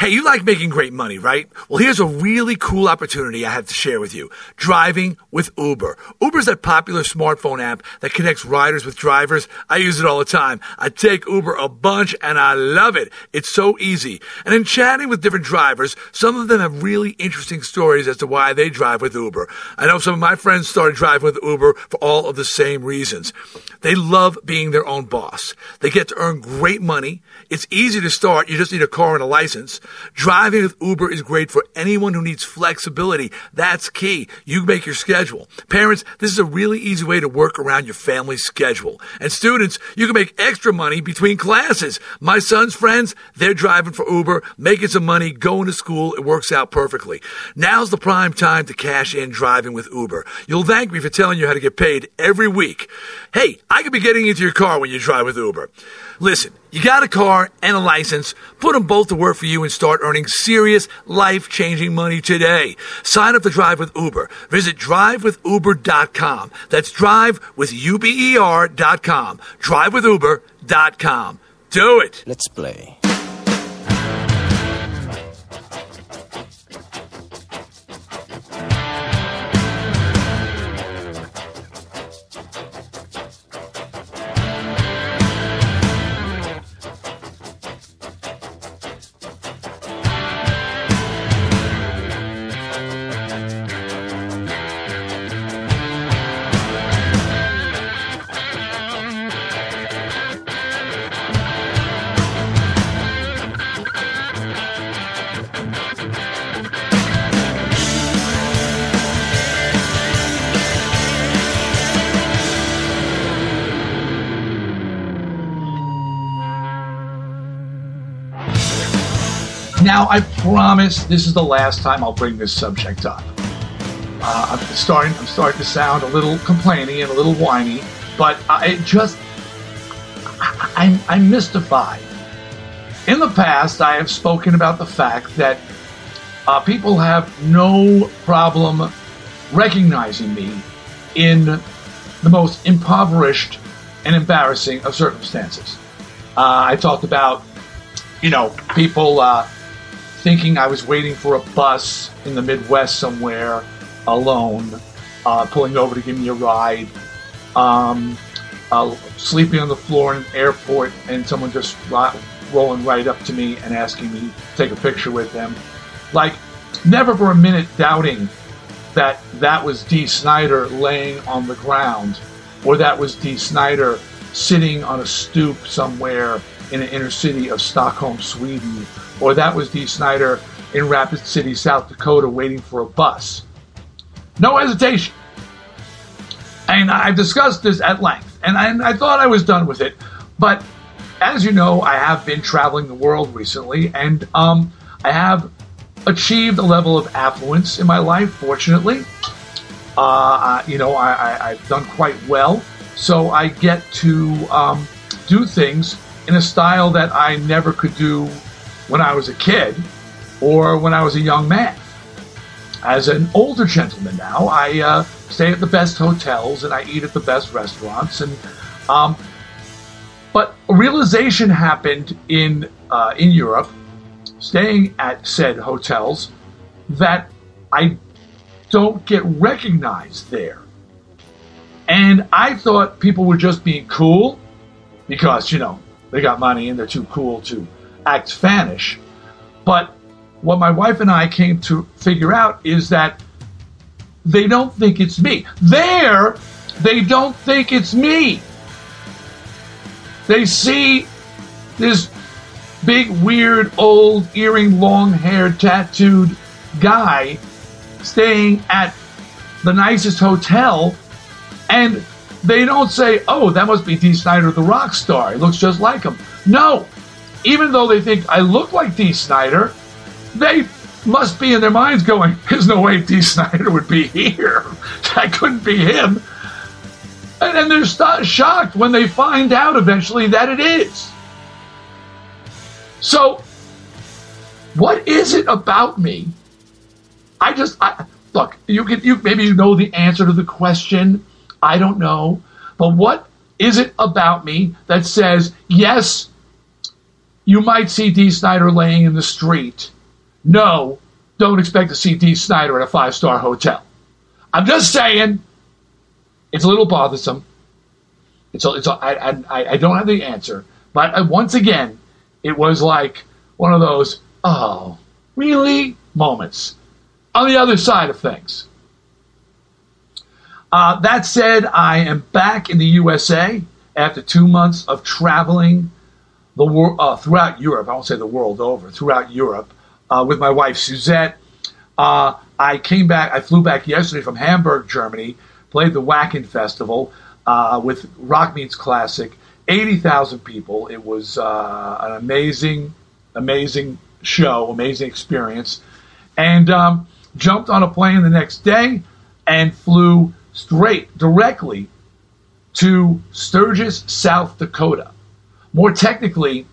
Hey, you like making great money, right? Well, here's a really cool opportunity I have to share with you. Driving with Uber. Uber's that popular smartphone app that connects riders with drivers. I use it all the time. I take Uber a bunch and I love it. It's so easy. And in chatting with different drivers, some of them have really interesting stories as to why they drive with Uber. I know some of my friends started driving with Uber for all of the same reasons. They love being their own boss. They get to earn great money. It's easy to start. You just need a car and a license. Driving with Uber is great for anyone who needs flexibility. That's key. You make your schedule. Parents, this is a really easy way to work around your family's schedule. And students, you can make extra money between classes. My son's friends, they're driving for Uber, making some money, going to school. It works out perfectly. Now's the prime time to cash in driving with Uber. You'll thank me for telling you how to get paid every week. Hey, I could be getting into your car when you drive with Uber. Listen, you got a car and a license. Put them both to work for you and start earning serious, life changing money today. Sign up to drive with Uber. Visit drivewithuber.com. That's drivewithuber.com. Drivewithuber.com. Do it. Let's play. Now, I promise this is the last time I'll bring this subject up. Uh, I'm starting. I'm starting to sound a little complaining and a little whiny, but I just I, I'm, I'm mystified. In the past, I have spoken about the fact that uh, people have no problem recognizing me in the most impoverished and embarrassing of circumstances. Uh, I talked about, you know, people uh, thinking I was waiting for a bus in the Midwest somewhere alone, uh, pulling over to give me a ride, um, uh, sleeping on the floor in an airport, and someone just ro- rolling right up to me and asking me to take a picture with them. Like, never for a minute doubting that that was Dee Snider laying on the ground, or that was Dee Snider sitting on a stoop somewhere in an inner city of Stockholm, Sweden, or that was Dee Snider in Rapid City, South Dakota, waiting for a bus. No hesitation. And I've discussed this at length, and I, I thought I was done with it. But as you know, I have been traveling the world recently, and um, I have achieved a level of affluence in my life, fortunately. Uh, you know, I, have done quite well. So I get to um, do things in a style that I never could do when I was a kid or when I was a young man. As an older gentleman now, I uh, stay at the best hotels and I eat at the best restaurants. And um, but a realization happened in uh, in Europe, staying at said hotels, that I don't get recognized there. And I thought people were just being cool because, you know, they got money and they're too cool to act fanish. But what my wife and I came to figure out is that they don't think it's me. There, they don't think it's me. They see this big, weird, old, earring, long haired, tattooed guy staying at the nicest hotel, and they don't say, oh, that must be Dee Snider, the rock star. He looks just like him. No. Even though they think I look like Dee Snider, they must be in their minds going, there's no way Dee Snider would be here. That couldn't be him. And then they're st- shocked when they find out eventually that it is. So, what is it about me? I just I, look. You can you maybe you know the answer to the question. I don't know. But what is it about me that says, yes, you might see Dee Snider laying in the street. No, don't expect to see Dee Snider at a five star hotel. I'm just saying, it's a little bothersome. It's a, it's a, I, I, I don't have the answer, but uh, once again, it was like one of those oh really moments. On the other side of things. Uh, that said, I am back in the USA after two months of traveling the uh, throughout Europe. I won't say the world over, throughout Europe uh, with my wife Suzette. Uh, I came back. I flew back yesterday from Hamburg, Germany. Played the Wacken Festival uh, with Rock Meets Classic. Eighty thousand people. It was uh, an amazing, amazing show, amazing experience, and um, jumped on a plane the next day and flew straight directly to Sturgis, South Dakota. More technically,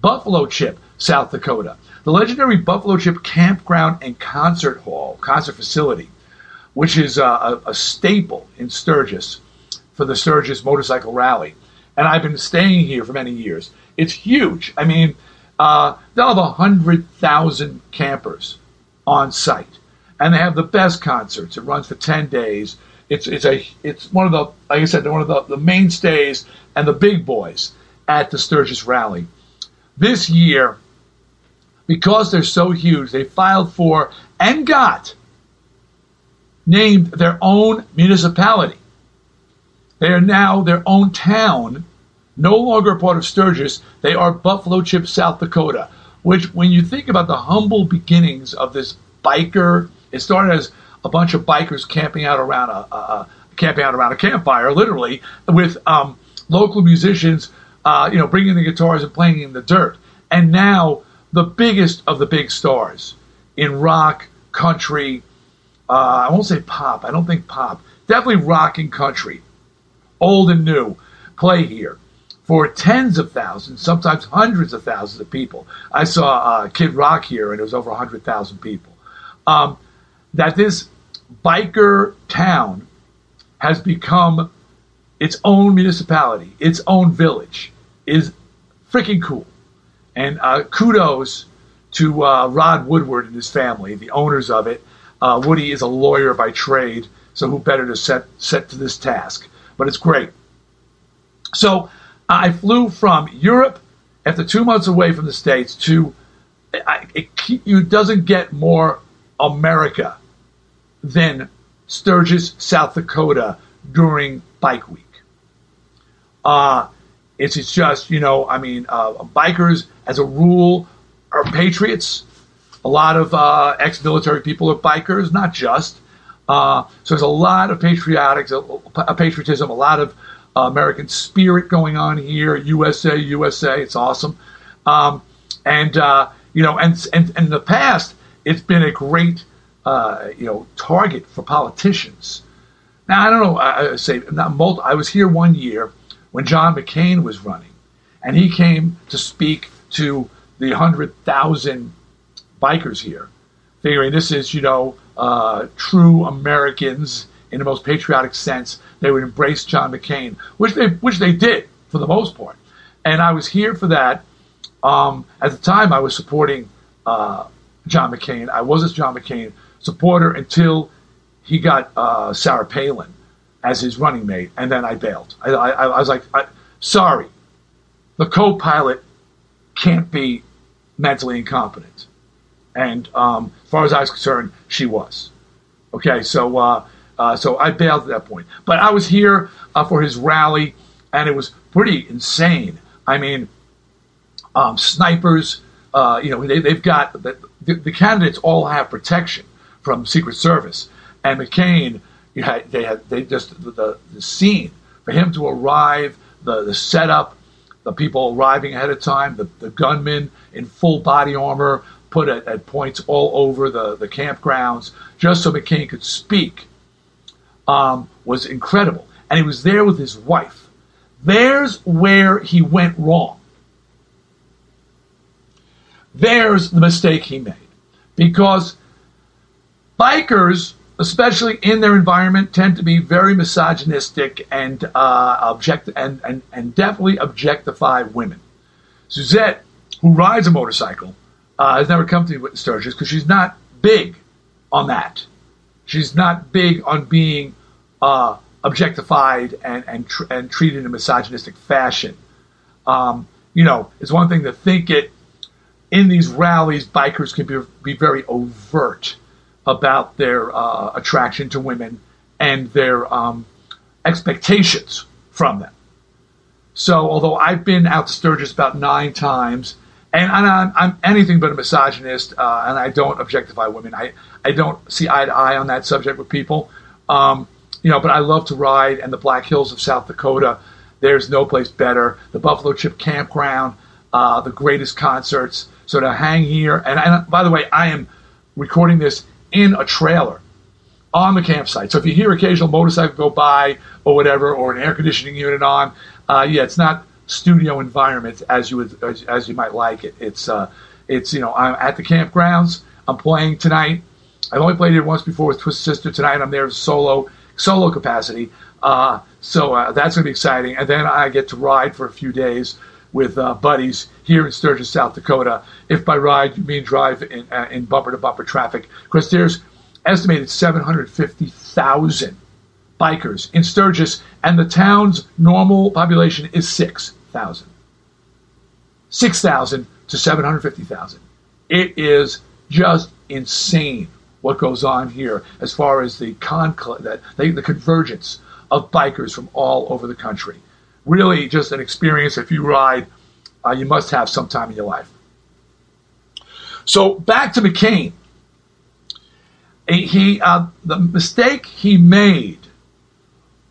Buffalo Chip, South Dakota. The legendary Buffalo Chip Campground and Concert Hall, concert facility, which is a, a, a staple in Sturgis for the Sturgis Motorcycle Rally. And I've been staying here for many years. It's huge. I mean, uh, they'll have 100,000 campers on site. And they have the best concerts. It runs for 10 days. It's, it's, a, it's one of the, like I said, one of the, the mainstays and the big boys at the Sturgis Rally. This year, because they're so huge, they filed for and got named their own municipality. They are now their own town, no longer part of Sturgis. They are Buffalo Chip, South Dakota, which, when you think about the humble beginnings of this biker, it started as a bunch of bikers camping out around a, a, a camping out around a campfire, literally, with um, local musicians, uh, you know, bringing the guitars and playing in the dirt. And now the biggest of the big stars in rock, country. Uh, I won't say pop. I don't think pop. Definitely rock and country, old and new, play here for tens of thousands, sometimes hundreds of thousands of people. I saw uh, Kid Rock here, and it was over 100,000 people. Um, that this biker town has become its own municipality, its own village, is freaking cool. And uh, kudos to uh, Rod Woodruff and his family, the owners of it. Uh, Woody is a lawyer by trade, so who better to set set to this task? But it's great. So I flew from Europe after two months away from the states to I, it, it doesn't get more America than Sturgis, South Dakota during Bike Week. Uh, it's, it's just, you know, I mean, uh, bikers, as a rule, are patriots. A lot of uh, ex military people are bikers, not just. Uh, so there's a lot of patriotic, a, patriotism, a lot of uh, American spirit going on here. USA, USA, it's awesome. Um, and, uh, you know, and, and, and in the past, it's been a great, uh, you know, target for politicians. Now, I don't know, I, I say, not multi, I was here one year when John McCain was running, and he came to speak to the 100,000 bikers here, figuring this is, you know, uh, true Americans in the most patriotic sense. They would embrace John McCain, which they which they did for the most part. And I was here for that. Um, at the time, I was supporting uh, John McCain. I was a John McCain supporter until he got uh, Sarah Palin as his running mate, and then I bailed. I, I, I was like, I, sorry, the co-pilot can't be mentally incompetent, and um, as far as I was concerned, she was. Okay, so uh, uh, so I bailed at that point, but I was here uh, for his rally, and it was pretty insane. I mean, um, snipers. Uh, you know, they, they've got the, the, the candidates all have protection from Secret Service, and McCain had they had they just the, the scene for him to arrive, the the setup, the people arriving ahead of time, the, the gunmen in full body armor put at, at points all over the, the campgrounds just so McCain could speak um, was incredible. And he was there with his wife. There's where he went wrong. There's the mistake he made. Because bikers especially in their environment, tend to be very misogynistic and uh, object and, and, and definitely objectify women. Suzette who rides a motorcycle uh, has never come to with Sturgis because she's not big on that. She's not big on being uh, objectified and and, tr- and treated in a misogynistic fashion. Um, you know, it's one thing to think it. In these rallies, bikers can be, be very overt about their uh, attraction to women and their um, expectations from them. So, although I've been out to Sturgis about nine times, and I'm, I'm anything but a misogynist, uh, and I don't objectify women. I, I don't see eye to eye on that subject with people. Um, you know, but I love to ride, and the Black Hills of South Dakota, there's no place better. The Buffalo Chip Campground, uh, the greatest concerts. So to hang here, and, and by the way, I am recording this in a trailer on the campsite. So if you hear occasional motorcycle go by or whatever, or an air conditioning unit on, uh, yeah, it's not studio environment as you would as, as you might like it. It's uh, it's you know I'm at the campgrounds. I'm playing tonight. I've only played here once before with Twisted Sister. Tonight I'm there solo solo capacity. Uh, so uh, that's to be exciting. And then I get to ride for a few days with uh, buddies here in Sturgis, South Dakota. If by ride you mean drive in, uh, in bumper to bumper traffic, because there's estimated 750,000 bikers in Sturgis, and the town's normal population is 6,000. 6,000 to 750,000. It is just insane what goes on here as far as the conclave, that the convergence of bikers from all over the country. Really, just an experience. If you ride, uh, you must have some time in your life. So back to McCain. He uh, the mistake he made.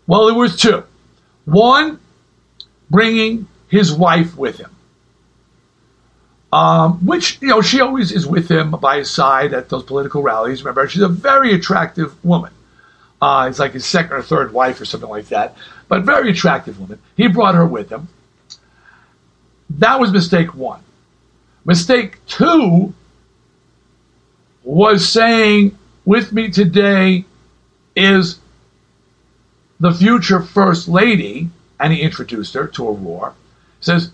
Well, there was two. One, bringing his wife with him um, which you know she always is with him by his side at those political rallies. Remember, she's a very attractive woman. Uh, it's like his second or third wife or something like that, but very attractive woman. He brought her with him. That was mistake one. Mistake two was saying with me today is the future first lady, and he introduced her to Aurora. Says,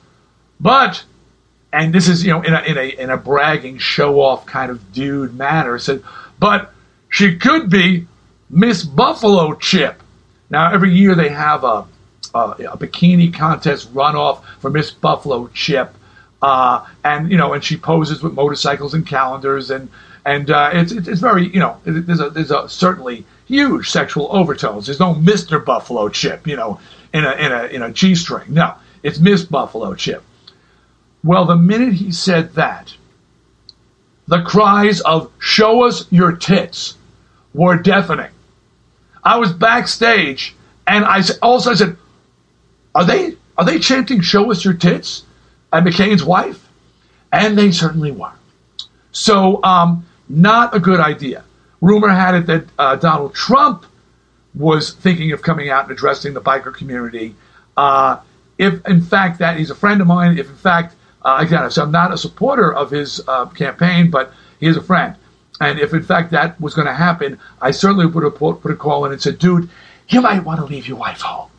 but and this is you know in a in a in a bragging show off kind of dude manner said but she could be miss buffalo chip now every year they have a a, a bikini contest runoff for miss buffalo chip uh, and you know and she poses with motorcycles and calendars and and uh, it's it's very you know there's a there's a certainly huge sexual overtones. There's no mr buffalo chip you know in a in a in a g-string. No it's miss buffalo chip. Well, the minute he said that, the cries of show us your tits were deafening. I was backstage and I also I said, Are they are they chanting show us your tits at McCain's wife? And they certainly were. So um, not a good idea. Rumor had it that uh, Donald Trump was thinking of coming out and addressing the biker community. Uh, if in fact that he's a friend of mine, if in fact uh, again, so I'm not a supporter of his uh, campaign, but he is a friend. And if in fact that was going to happen, I certainly would have put, a call in and said, dude, you might want to leave your wife home.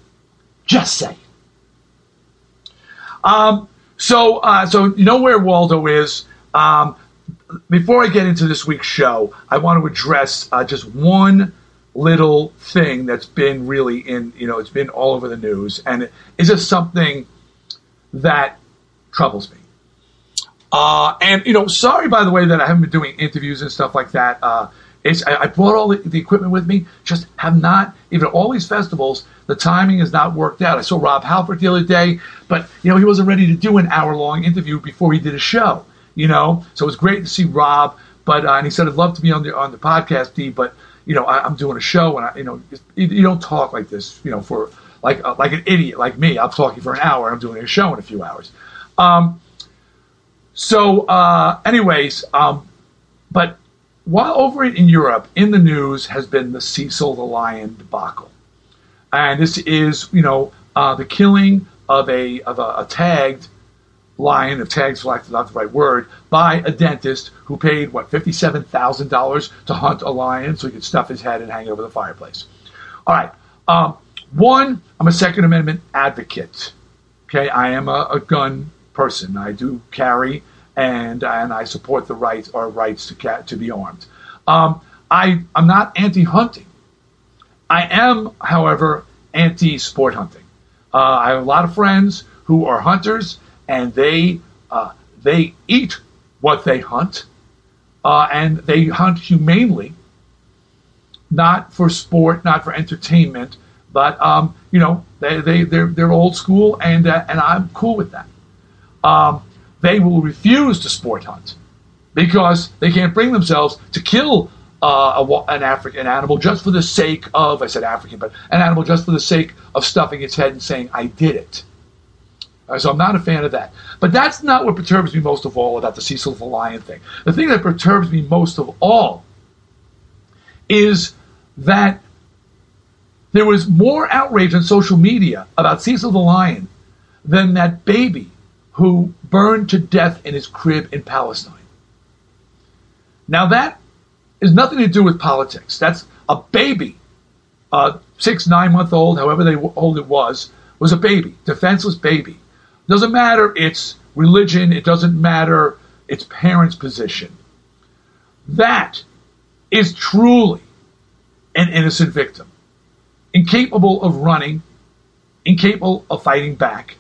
Just say. Um, so, uh, so you know where Waldo is. Um, before I get into this week's show, I want to address uh, just one little thing that's been really in, you know, it's been all over the news, and it's just something that troubles me. Uh, and you know, sorry by the way that I haven't been doing interviews and stuff like that. Uh, it's, I, I, brought all the, the, equipment with me, just have not even all these festivals. The timing has not worked out. I saw Rob Halford the other day, but you know he wasn't ready to do an hour long interview before he did a show. You know, so it was great to see Rob. But uh, and he said I'd love to be on the on the podcast, D. But you know I, am doing a show, and I, you know you, you, don't talk like this, you know, for like uh, like an idiot like me. I'm talking for an hour. I'm doing a show in a few hours. Um, so, uh, anyways, um, but while over in Europe, in the news has been the Cecil the Lion debacle, and this is, you know, uh, the killing of a of a, a tagged lion, if tagged is not the right word, by a dentist who paid what fifty seven thousand dollars to hunt a lion so he could stuff his head and hang it over the fireplace. All right. Um, one, I'm a Second Amendment advocate. Okay, I am a, a gun person. I do carry and and I support the rights our rights to ca- to be armed. Um, I I'm not anti-hunting. I am, however, anti-sport hunting. Uh, I have a lot of friends who are hunters, and they uh, they eat what they hunt, uh, and they hunt humanely, not for sport, not for entertainment, but um, you know they they they're, they're old school, and uh, and I'm cool with that. Um, they will refuse to sport hunt because they can't bring themselves to kill uh, a, an African animal just for the sake of, I said African, but an animal just for the sake of stuffing its head and saying, I did it. Uh, so I'm not a fan of that. But that's not what perturbs me most of all about the Cecil the Lion thing. The thing that perturbs me most of all is that there was more outrage on social media about Cecil the Lion than that baby who burned to death in his crib in Palestine. Now, that is nothing to do with politics. That's a baby, uh, six, nine month old, however they, old it was, was a baby, defenseless baby. Doesn't matter its religion, it doesn't matter its parents' position. That is truly an innocent victim, incapable of running, incapable of fighting back,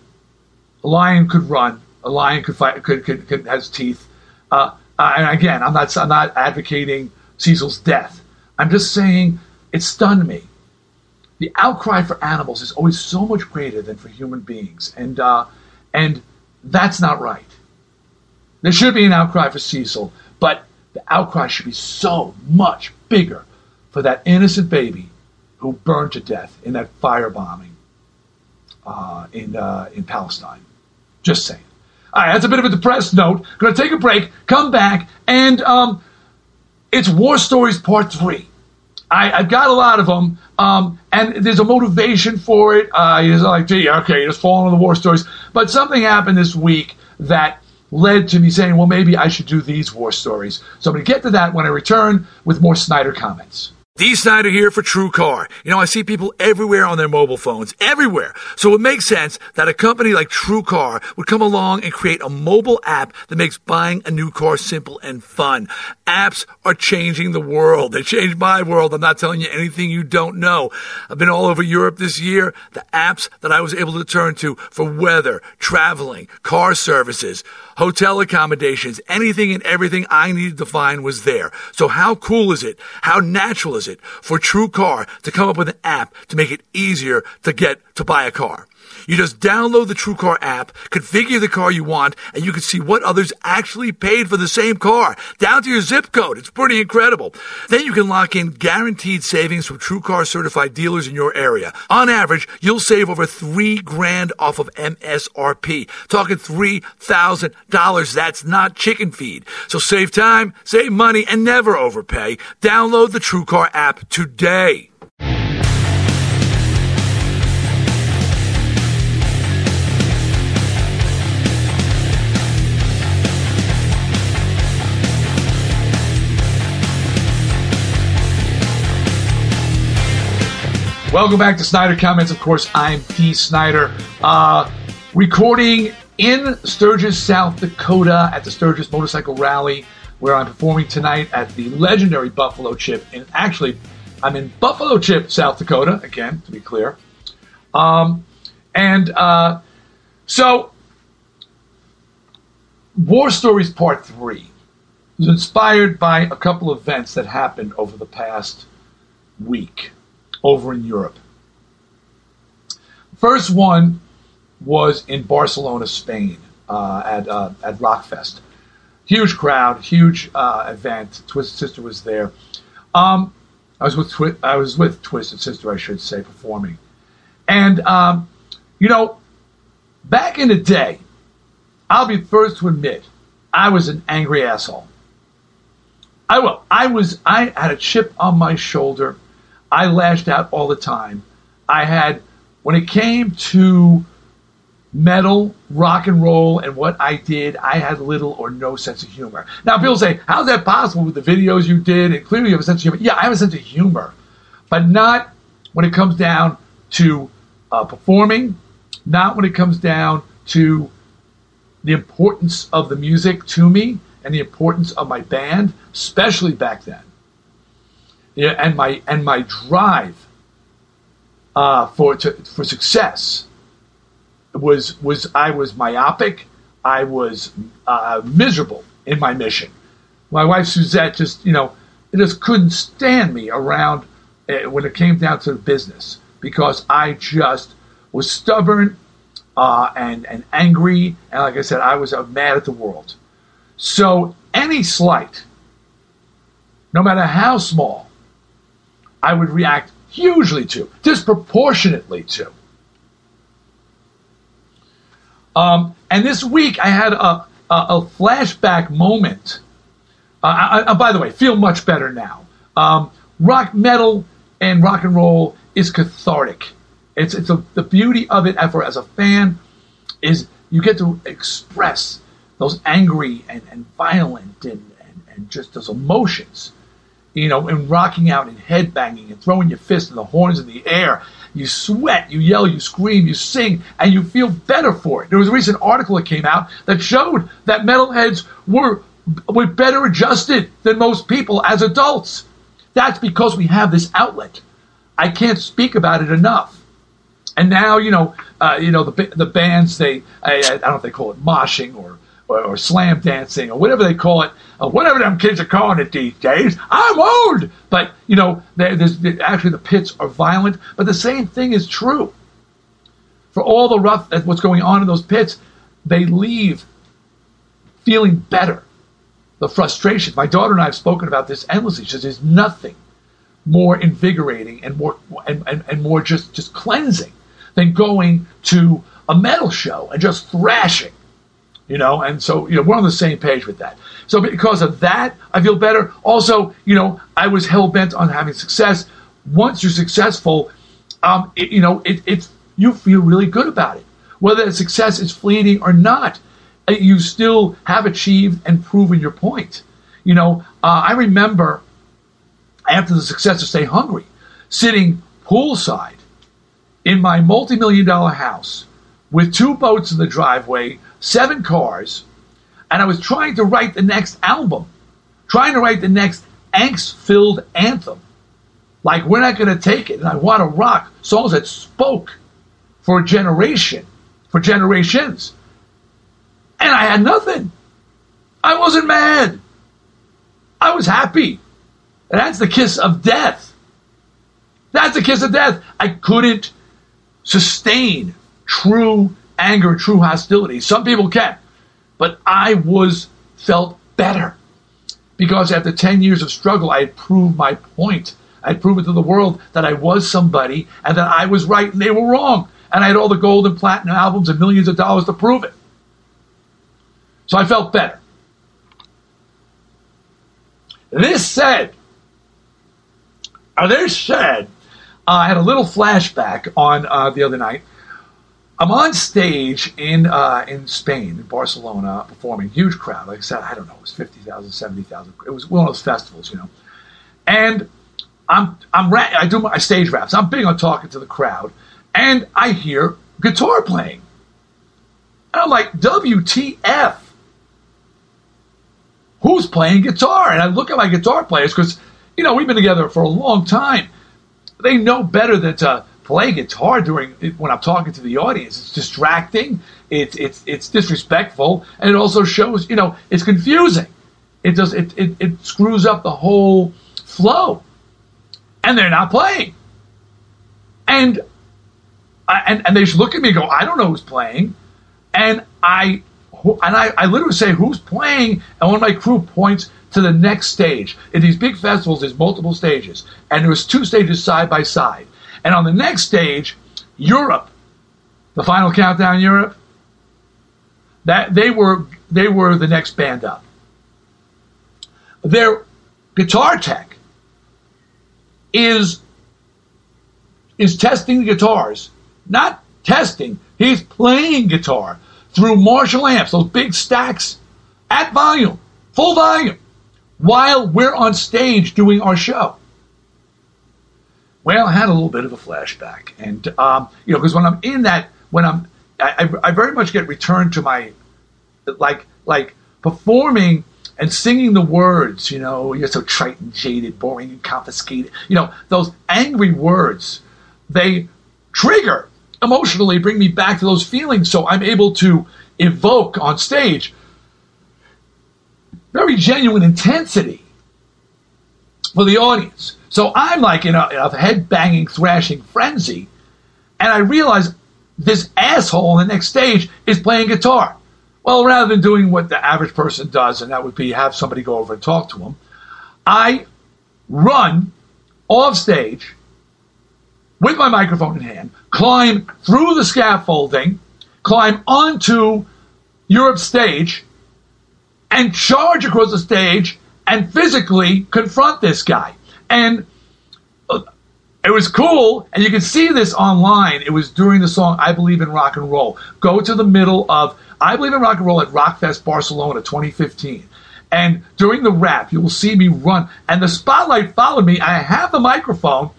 a lion could run. A lion could fight. Could could, could has teeth. Uh, uh, and again, I'm not I'm not advocating Cecil's death. I'm just saying it stunned me. The outcry for animals is always so much greater than for human beings, and uh, and that's not right. There should be an outcry for Cecil, but the outcry should be so much bigger for that innocent baby who burned to death in that firebombing uh, in uh, in Palestine. Just saying. All right, that's a bit of a depressed note. Going to take a break, come back, and um, it's War Stories Part 3. I, have got a lot of them, um, and there's a motivation for it. Uh, you're like, gee, okay, just falling on the war stories. But something happened this week that led to me saying, well, maybe I should do these war stories. So I'm going to get to that when I return with more Snider comments. Dee Snider here for TrueCar. You know, I see people everywhere on their mobile phones, everywhere. So it makes sense that a company like TrueCar would come along and create a mobile app that makes buying a new car simple and fun. Apps are changing the world. They changed my world. I'm not telling you anything you don't know. I've been all over Europe this year. The apps that I was able to turn to for weather, traveling, car services, hotel accommodations, anything and everything I needed to find was there. So how cool is it? How natural is it for TrueCar to come up with an app to make it easier to get to buy a car? You just download the TrueCar app, configure the car you want, and you can see what others actually paid for the same car, down to your zip code. It's pretty incredible. Then you can lock in guaranteed savings from TrueCar certified dealers in your area. On average, you'll save over three grand off of MSRP. Talking $3,000. That's not chicken feed. So save time, save money, and never overpay. Download the TrueCar app today. Welcome back to Snider Comments. Of course, I'm Dee Snider. Uh, recording in Sturgis, South Dakota at the Sturgis Motorcycle Rally, where I'm performing tonight at the legendary Buffalo Chip. And actually, I'm in Buffalo Chip, South Dakota, again, to be clear. Um, and uh, so, War Stories Part 3 was inspired by a couple of events that happened over the past week over in Europe. First one was in Barcelona, Spain, uh, at uh, at Rockfest. Huge crowd, huge uh, event. Twisted Sister was there. Um, I was with Twi- I was with Twisted Sister, I should say, performing. And um, you know, back in the day, I'll be first to admit I was an angry asshole. I will. I was. I had a chip on my shoulder. I lashed out all the time. I had, when it came to metal, rock and roll, and what I did, I had little or no sense of humor. Now, people say, how's that possible with the videos you did? And clearly you have a sense of humor. Yeah, I have a sense of humor, but not when it comes down to uh, performing, not when it comes down to the importance of the music to me and the importance of my band, especially back then. Yeah, and my and my drive uh, for to, for success was was I was myopic. I was uh, miserable in my mission. My wife Suzette just you know just couldn't stand me around uh, when it came down to the business because I just was stubborn uh, and and angry, and like I said, I was uh, mad at the world. So any slight, no matter how small, I would react hugely to, disproportionately to. Um, and this week I had a, a, a flashback moment. Uh, I, I, by the way, feel much better now. Um, rock metal and rock and roll is cathartic. It's it's a, the beauty of it ever as a fan is you get to express those angry and, and violent and, and, and just those emotions you know, and rocking out and headbanging and throwing your fist and the horns in the air. You sweat, you yell, you scream, you sing, and you feel better for it. There was a recent article that came out that showed that metalheads were were better adjusted than most people as adults. That's because we have this outlet. I can't speak about it enough. And now, you know, uh, you know the the bands they I, I don't know if they call it moshing or or, or slam dancing or whatever they call it, or whatever them kids are calling it these days. I'm old, but you know, there's, actually the pits are violent. But the same thing is true for all the rough what's going on in those pits. They leave feeling better. The frustration. My daughter and I have spoken about this endlessly. She says there's nothing more invigorating and more and, and, and more just just cleansing than going to a metal show and just thrashing you know, and so you know we're on the same page with that. So because of that, I feel better. Also, you know, I was hell bent on having success. Once you're successful, um, it, you know, it, it's you feel really good about it. Whether the success is fleeting or not, uh, you still have achieved and proven your point. You know, uh, I remember after the success of Stay Hungry, sitting poolside in my multi-million dollar house with two boats in the driveway seven cars, and I was trying to write the next album, trying to write the next angst filled anthem. Like, we're not going to take it. And I want to rock songs that spoke for a generation, for generations. And I had nothing. I wasn't mad. I was happy. And that's the kiss of death. That's the kiss of death. I couldn't sustain true anger, true hostility. Some people can, but I was felt better because after 10 years of struggle, I had proved my point. I had proven to the world that I was somebody and that I was right and they were wrong. And I had all the gold and platinum albums and millions of dollars to prove it. So I felt better. This said, uh, this said, uh, I had a little flashback on uh, the other night I'm on stage in uh, in Spain, in Barcelona, performing. Huge crowd. Like I said, I don't know, it was 50,000, 70,000. It was one of those festivals, you know. And I'm I'm ra- I do my stage raps. I'm big on talking to the crowd, and I hear guitar playing. And I'm like, WTF? Who's playing guitar? And I look at my guitar players because, you know, we've been together for a long time. They know better than to play guitar during when I'm talking to the audience. It's distracting. It's it's it's disrespectful, and it also shows you know it's confusing. It does it it, it screws up the whole flow, and they're not playing. And I, and and they just look at me and go, I don't know who's playing, and I and I, I literally say who's playing, and one of my crew points to the next stage. In these big festivals, there's multiple stages, and there was two stages side by side. And on the next stage, Europe, the final countdown Europe, that they were they were the next band up. Their guitar tech is is testing the guitars, not testing. He's playing guitar through Marshall amps, those big stacks at volume, full volume, while we're on stage doing our show. Well, I had a little bit of a flashback, and um, you know, because when I'm in that, when I'm, I, I, very much get returned to my like like performing and singing the words, you know, you're so trite and jaded, boring and confiscated. You know, those angry words, they trigger emotionally, bring me back to those feelings. So I'm able to evoke on stage very genuine intensity for the audience. So I'm like in a, a head banging, thrashing frenzy, and I realize this asshole on the next stage is playing guitar. Well, rather than doing what the average person does, and that would be have somebody go over and talk to him, I run off stage with my microphone in hand, climb through the scaffolding, climb onto Europe's stage, and charge across the stage and physically confront this guy. And uh, it was cool, and you can see this online. It was during the song I Believe in Rock and Roll. Go to the middle of I Believe in Rock and Roll at Rockfest Barcelona 2015. And during the rap, you will see me run, and the spotlight followed me. I have the microphone,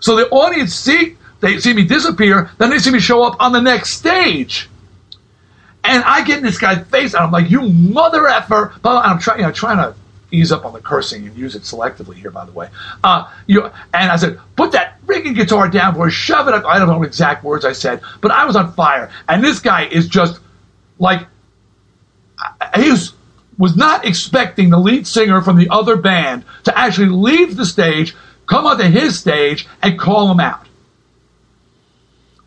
so the audience see they see me disappear, then they see me show up on the next stage. And I get in this guy's face, and I'm like, "You mother effer!" And I'm trying, you know, trying to ease up on the cursing and use it selectively here, by the way. Uh, you and I said, "Put that freaking guitar down, boy! Shove it up." I don't know exact words I said, but I was on fire. And this guy is just like he was was not expecting the lead singer from the other band to actually leave the stage, come onto his stage, and call him out.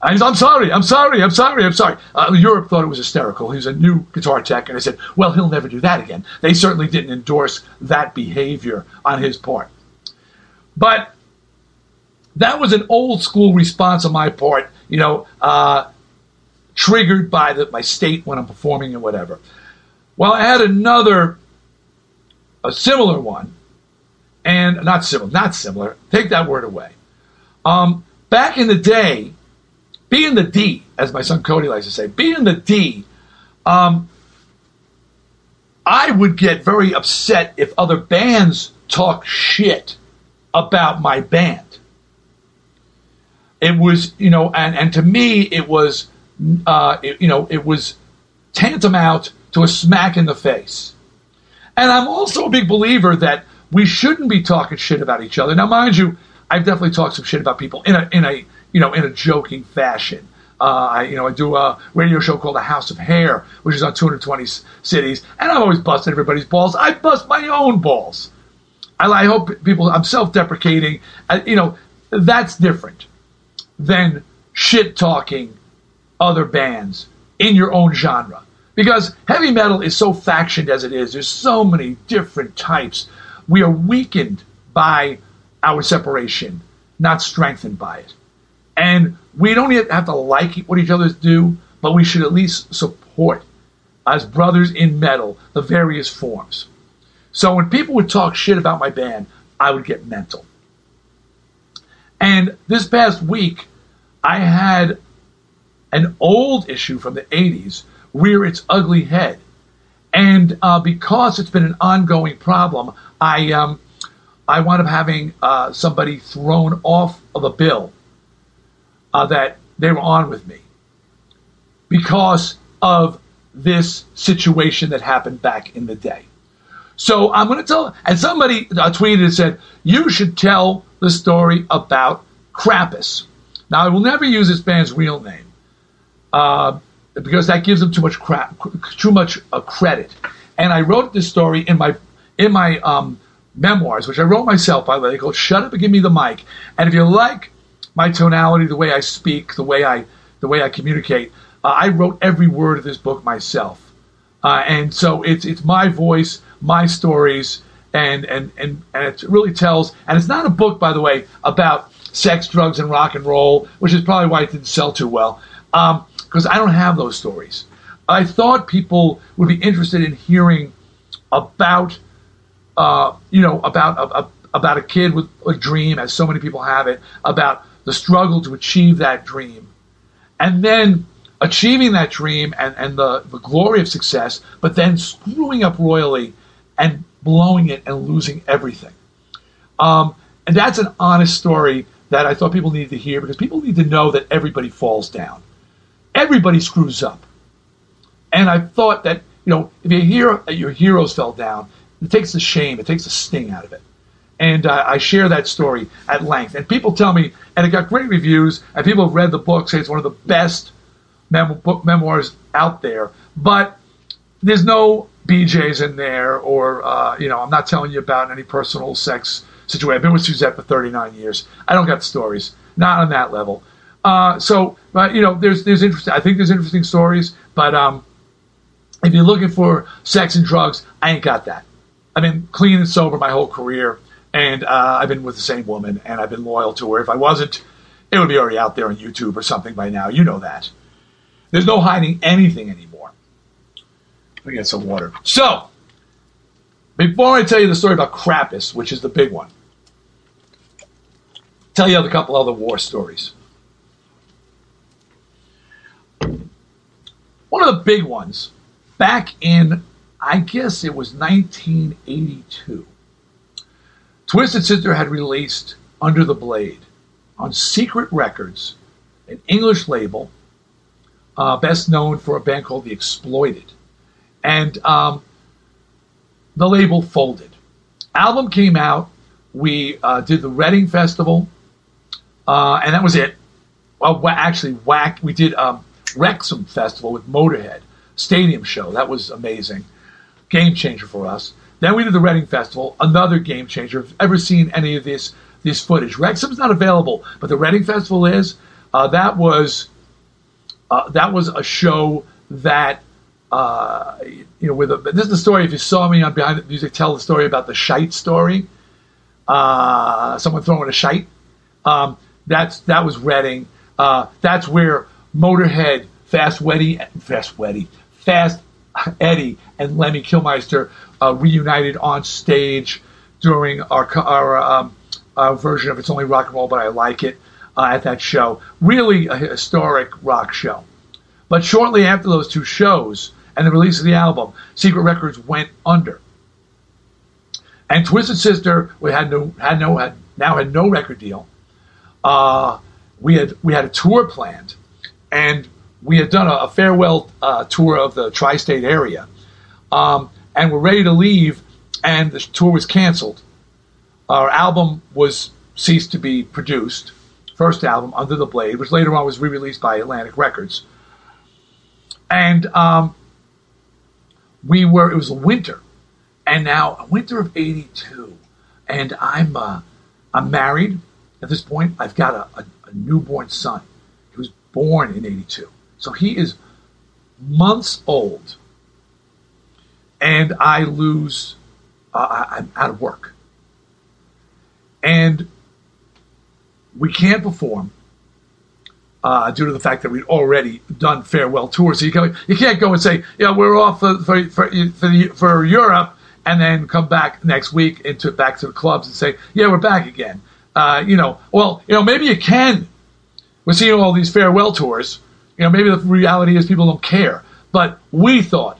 I'm sorry, I'm sorry, I'm sorry, I'm sorry. Uh, Europe thought it was hysterical. He was a new guitar tech, and I said, well, he'll never do that again. They certainly didn't endorse that behavior on his part. But that was an old school response on my part, you know, uh, triggered by the, my state when I'm performing and whatever. Well, I had another, a similar one, and not similar, not similar. Take that word away. Um, back in the day, being the D, as my son Cody likes to say, being the D, um, I would get very upset if other bands talk shit about my band. It was, you know, and, and to me, it was, uh, it, you know, it was tantamount to a smack in the face. And I'm also a big believer that we shouldn't be talking shit about each other. Now, mind you, I've definitely talked some shit about people in a in a you know in a joking fashion. Uh, I you know I do a radio show called The House of Hair, which is on 220 cities, and I've always busted everybody's balls. I bust my own balls. I, I hope people. I'm self-deprecating. I, you know that's different than shit talking other bands in your own genre. Because heavy metal is so factioned as it is, there's so many different types. We are weakened by our separation, not strengthened by it. And we don't have to like what each other do, but we should at least support, as brothers in metal, the various forms. So when people would talk shit about my band, I would get mental. And this past week, I had an old issue from the 80s rear its ugly head. And uh, because it's been an ongoing problem, I um, I wound up having uh, somebody thrown off of a bill uh, that they were on with me because of this situation that happened back in the day. So I'm going to tell, and somebody tweeted and said, you should tell the story about Krampus. Now, I will never use this band's real name. Uh, because that gives them too much crap, too much uh, credit. And I wrote this story in my in my um, memoirs, which I wrote myself, by the way. Called "Shut Up and Give Me the Mic." And if you like my tonality, the way I speak, the way I the way I communicate, uh, I wrote every word of this book myself. Uh, and so it's it's my voice, my stories, and and and and it really tells. And it's not a book, by the way, about sex, drugs, and rock and roll, which is probably why it didn't sell too well. Um, because I don't have those stories. I thought people would be interested in hearing about, uh, you know, about a, a, about a kid with a dream, as so many people have it, about the struggle to achieve that dream, and then achieving that dream and, and the, the glory of success, but then screwing up royally and blowing it and losing everything. Um, and that's an honest story that I thought people needed to hear because people need to know that everybody falls down everybody screws up. And I thought that you know, if you hear your heroes fell down, it takes the shame, it takes the sting out of it. And uh, I share that story at length. And people tell me, and it got great reviews, and people have read the book, say it's one of the best mem- book memoirs out there. But there's no BJ's in there, or, uh, you know, I'm not telling you about any personal sex situation. I've been with Suzette for 39 years. I don't got stories, not on that level. Uh, so, but you know, there's there's interesting. I think there's interesting stories, but um, if you're looking for sex and drugs, I ain't got that. I've been clean and sober my whole career, and uh, I've been with the same woman, and I've been loyal to her. If I wasn't, it would be already out there on YouTube or something by now. You know that. There's no hiding anything anymore. Let me get some water. So, before I tell you the story about Krampus, which is the big one, tell you a couple other war stories. One of the big ones, back in, I guess it was 1982, Twisted Sister had released Under the Blade on Secret Records, an English label, uh, best known for a band called The Exploited. And um, the label folded. Album came out. We uh, did the Reading Festival, uh, and that was it. Well, actually, whack. We did um, Wrexham Festival with Motorhead, stadium show. That was amazing. Game changer for us. Then we did the Reading Festival, another game changer. If you've ever seen any of this this footage, Wrexham's not available, but the Reading Festival is. Uh, that was uh, that was a show that uh, you know with a, this is the story. If you saw me on Behind the Music, tell the story about the shite story. Uh, someone throwing a shite. Um, that's that was Reading. Uh, that's where Motorhead, Fast Weddy, Fast Weddy, Fast Eddie, and Lemmy Kilmister uh, reunited on stage during our our, um, our, version of "It's Only Rock and Roll, but I Like It" uh, at that show. Really a historic rock show. But shortly after those two shows and the release of the album, Secret Records went under. And Twisted Sister we had no had no had now had no record deal. Uh, we had we had a tour planned and we had done a, a farewell uh, tour of the tri-state area, um, and we're ready to leave, and the tour was canceled. Our album was ceased to be produced. First album, Under the Blade, which later on was re-released by Atlantic Records, and um, we were. It was winter, and now a winter of '82, and I'm uh, I'm married at this point. I've got a, a, a newborn son He was born in 82. So he is months old. And I lose, uh, I'm out of work. And we can't perform uh, due to the fact that we'd already done farewell tours. So you, can, you can't go and say, yeah, we're off for, for, for, for, for Europe and then come back next week into back to the clubs and say, yeah, we're back again. Uh, you know, well, you know, maybe you can we're seeing all these farewell tours. You know, maybe the reality is people don't care. But we thought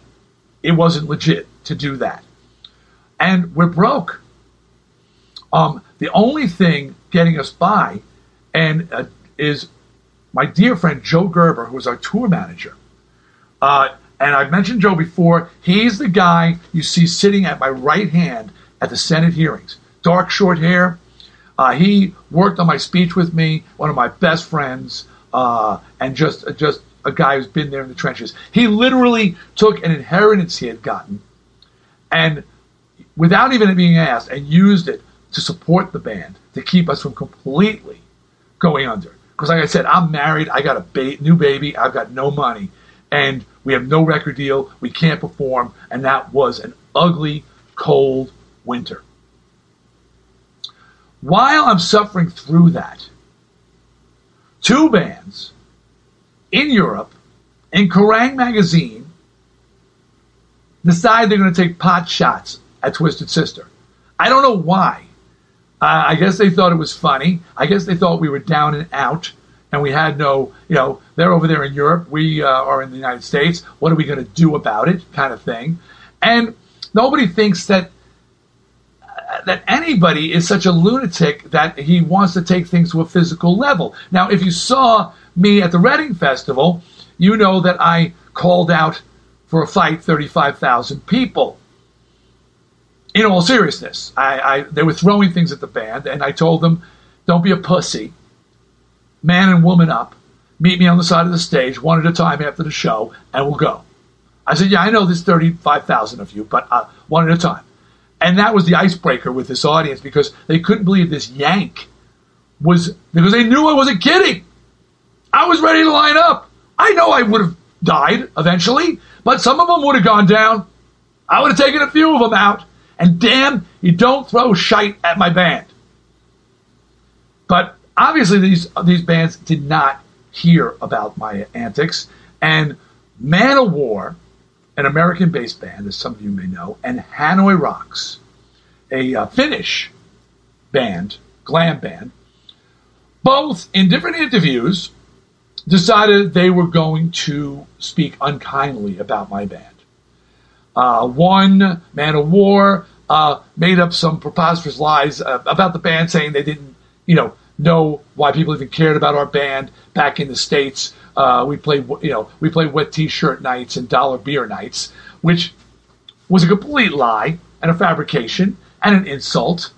it wasn't legit to do that. And we're broke. Um, the only thing getting us by and uh, is my dear friend Joe Gerber, who is our tour manager. Uh, and I've mentioned Joe before. He's the guy you see sitting at my right hand at the Senate hearings. Dark short hair, uh, he worked on my speech with me, one of my best friends, uh, and just just a guy who's been there in the trenches. He literally took an inheritance he had gotten, and without even being asked, and used it to support the band to keep us from completely going under. Because, like I said, I'm married. I got a ba- new baby. I've got no money, and we have no record deal. We can't perform, and that was an ugly, cold winter. While I'm suffering through that, two bands in Europe in Kerrang magazine decide they're going to take pot shots at Twisted Sister. I don't know why. Uh, I guess they thought it was funny. I guess they thought we were down and out and we had no, you know, they're over there in Europe. We uh, are in the United States. What are we going to do about it? Kind of thing. And nobody thinks that that anybody is such a lunatic that he wants to take things to a physical level. Now, if you saw me at the Reading Festival, you know that I called out for a fight 35,000 people. In all seriousness, I, I, they were throwing things at the band, and I told them, don't be a pussy. Man and woman up. Meet me on the side of the stage, one at a time after the show, and we'll go. I said, yeah, I know there's 35,000 of you, but uh, one at a time. And that was the icebreaker with this audience because they couldn't believe this yank was, because they knew I wasn't kidding. I was ready to line up. I know I would have died eventually, but some of them would have gone down. I would have taken a few of them out. And damn, you don't throw shite at my band. But obviously, these these bands did not hear about my antics. And Manowar, an American-based band, as some of you may know, and Hanoi Rocks, a uh, Finnish band, glam band, both in different interviews decided they were going to speak unkindly about my band. Uh, one, Manowar uh, made up some preposterous lies uh, about the band, saying they didn't, you know, know why people even cared about our band back in the states. Uh, we played, you know, we played wet T-shirt nights and dollar beer nights, which was a complete lie and a fabrication and an insult,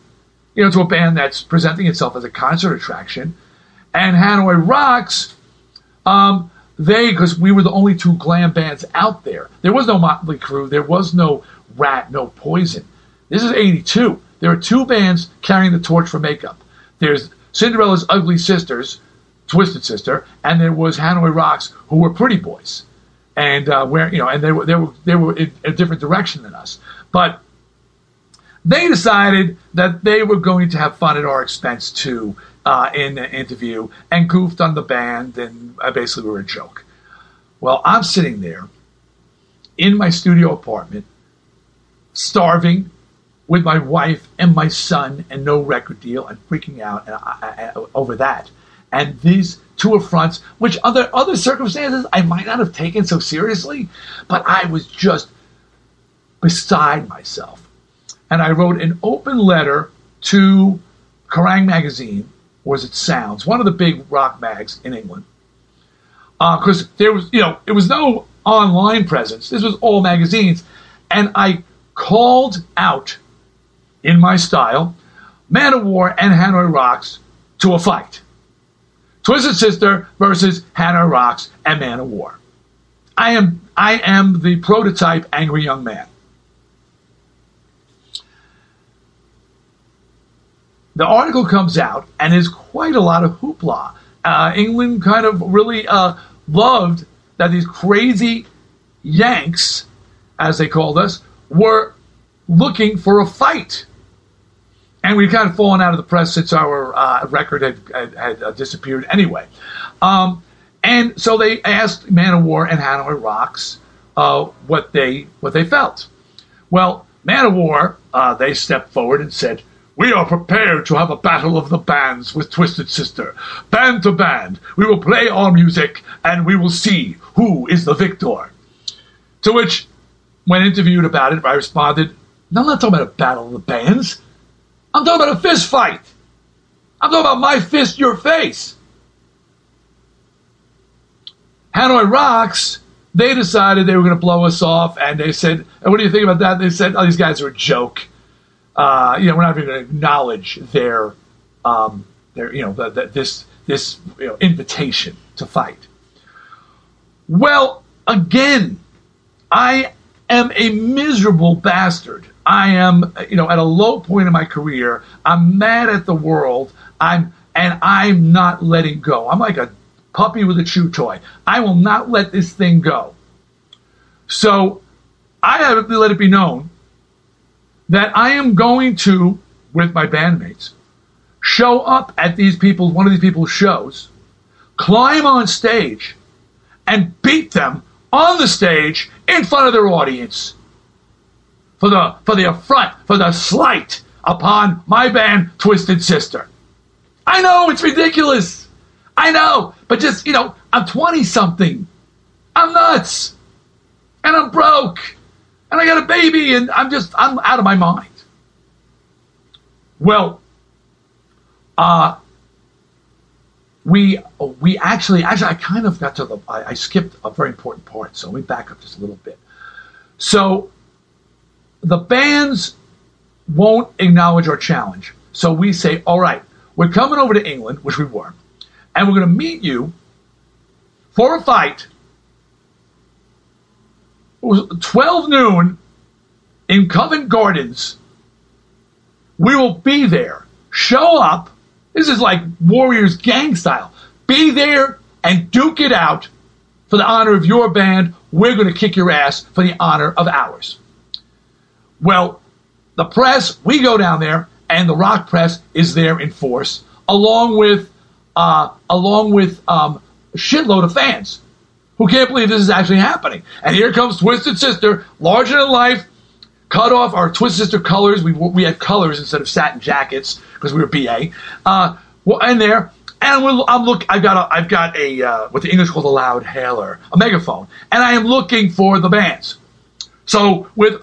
you know, to a band that's presenting itself as a concert attraction. And Hanoi Rocks um, they, because we were the only two glam bands out there. There was no Motley Crue. There was no Ratt, no Poison. This is 82. There are two bands carrying the torch for makeup. There's Cinderella's Ugly Sisters, Twisted Sister, and there was Hanoi Rocks, who were pretty boys. And uh, where you know, and they were they were they were in a different direction than us. But they decided that they were going to have fun at our expense too uh, in an interview and goofed on the band, and I basically were a joke. Well, I'm sitting there in my studio apartment, starving with my wife and my son, and no record deal, and freaking out and I, I, over that. And these two affronts, which under other circumstances I might not have taken so seriously, but I was just beside myself. And I wrote an open letter to Kerrang magazine or as it sounds, one of the big rock mags in England. Because uh, there was, you know, it was no online presence. This was all magazines. And I called out in my style Manowar and Hanoi Rocks to a fight. Twisted Sister versus Hanoi Rocks and Manowar. I am I am the prototype angry young man. The article comes out and is quite a lot of hoopla. Uh, England kind of really uh, loved that these crazy Yanks, as they called us, were looking for a fight. And we'd kind of fallen out of the press since our uh, record had, had, had uh, disappeared anyway. Um, and so they asked Manowar and Hanoi Rocks uh, what they what they felt. Well, Manowar, uh, they stepped forward and said, we are prepared to have a battle of the bands with Twisted Sister. Band to band, we will play our music and we will see who is the victor. To which, when interviewed about it, I responded, no, I'm not talking about a battle of the bands. I'm talking about a fist fight. I'm talking about my fist, your face. Hanoi Rocks, they decided they were going to blow us off, and they said, What do you think about that? They said, Oh, these guys are a joke uh, you know, we're not even going to acknowledge their, um, their, you know, the, the, this this you know, invitation to fight. Well, again, I am a miserable bastard. I am, you know, at a low point in my career. I'm mad at the world. I'm and I'm not letting go. I'm like a puppy with a chew toy. I will not let this thing go. So I have to let it be known that I am going to, with my bandmates, show up at these people, one of these people's shows, climb on stage, and beat them on the stage in front of their audience for the for the affront, for the slight upon my band Twisted Sister. I know it's ridiculous. I know, but just you know, I'm 20 something. I'm nuts. And I'm broke and I got a baby, and I'm just I'm out of my mind. Well, uh, we we actually actually I kind of got to the I, I skipped a very important part, so let me back up just a little bit. So the bands won't acknowledge our challenge. So we say, all right, we're coming over to England, which we were, and we're going to meet you for a fight. 12 noon in Covent Gardens. We will be there. Show up. This is like Warriors gang style. Be there and duke it out for the honor of your band. We're going to kick your ass for the honor of ours. Well, the press, we go down there, and the rock press is there in force, along with uh, along with um, a shitload of fans who can't believe this is actually happening. And here comes Twisted Sister, larger than life, cut off our Twisted Sister colors. We, we had colors instead of satin jackets because we were BA. Uh, well, and there, and I'm look. I've got a, I've got a uh, what the English call a loud hailer, a megaphone, and I am looking for the bands. So with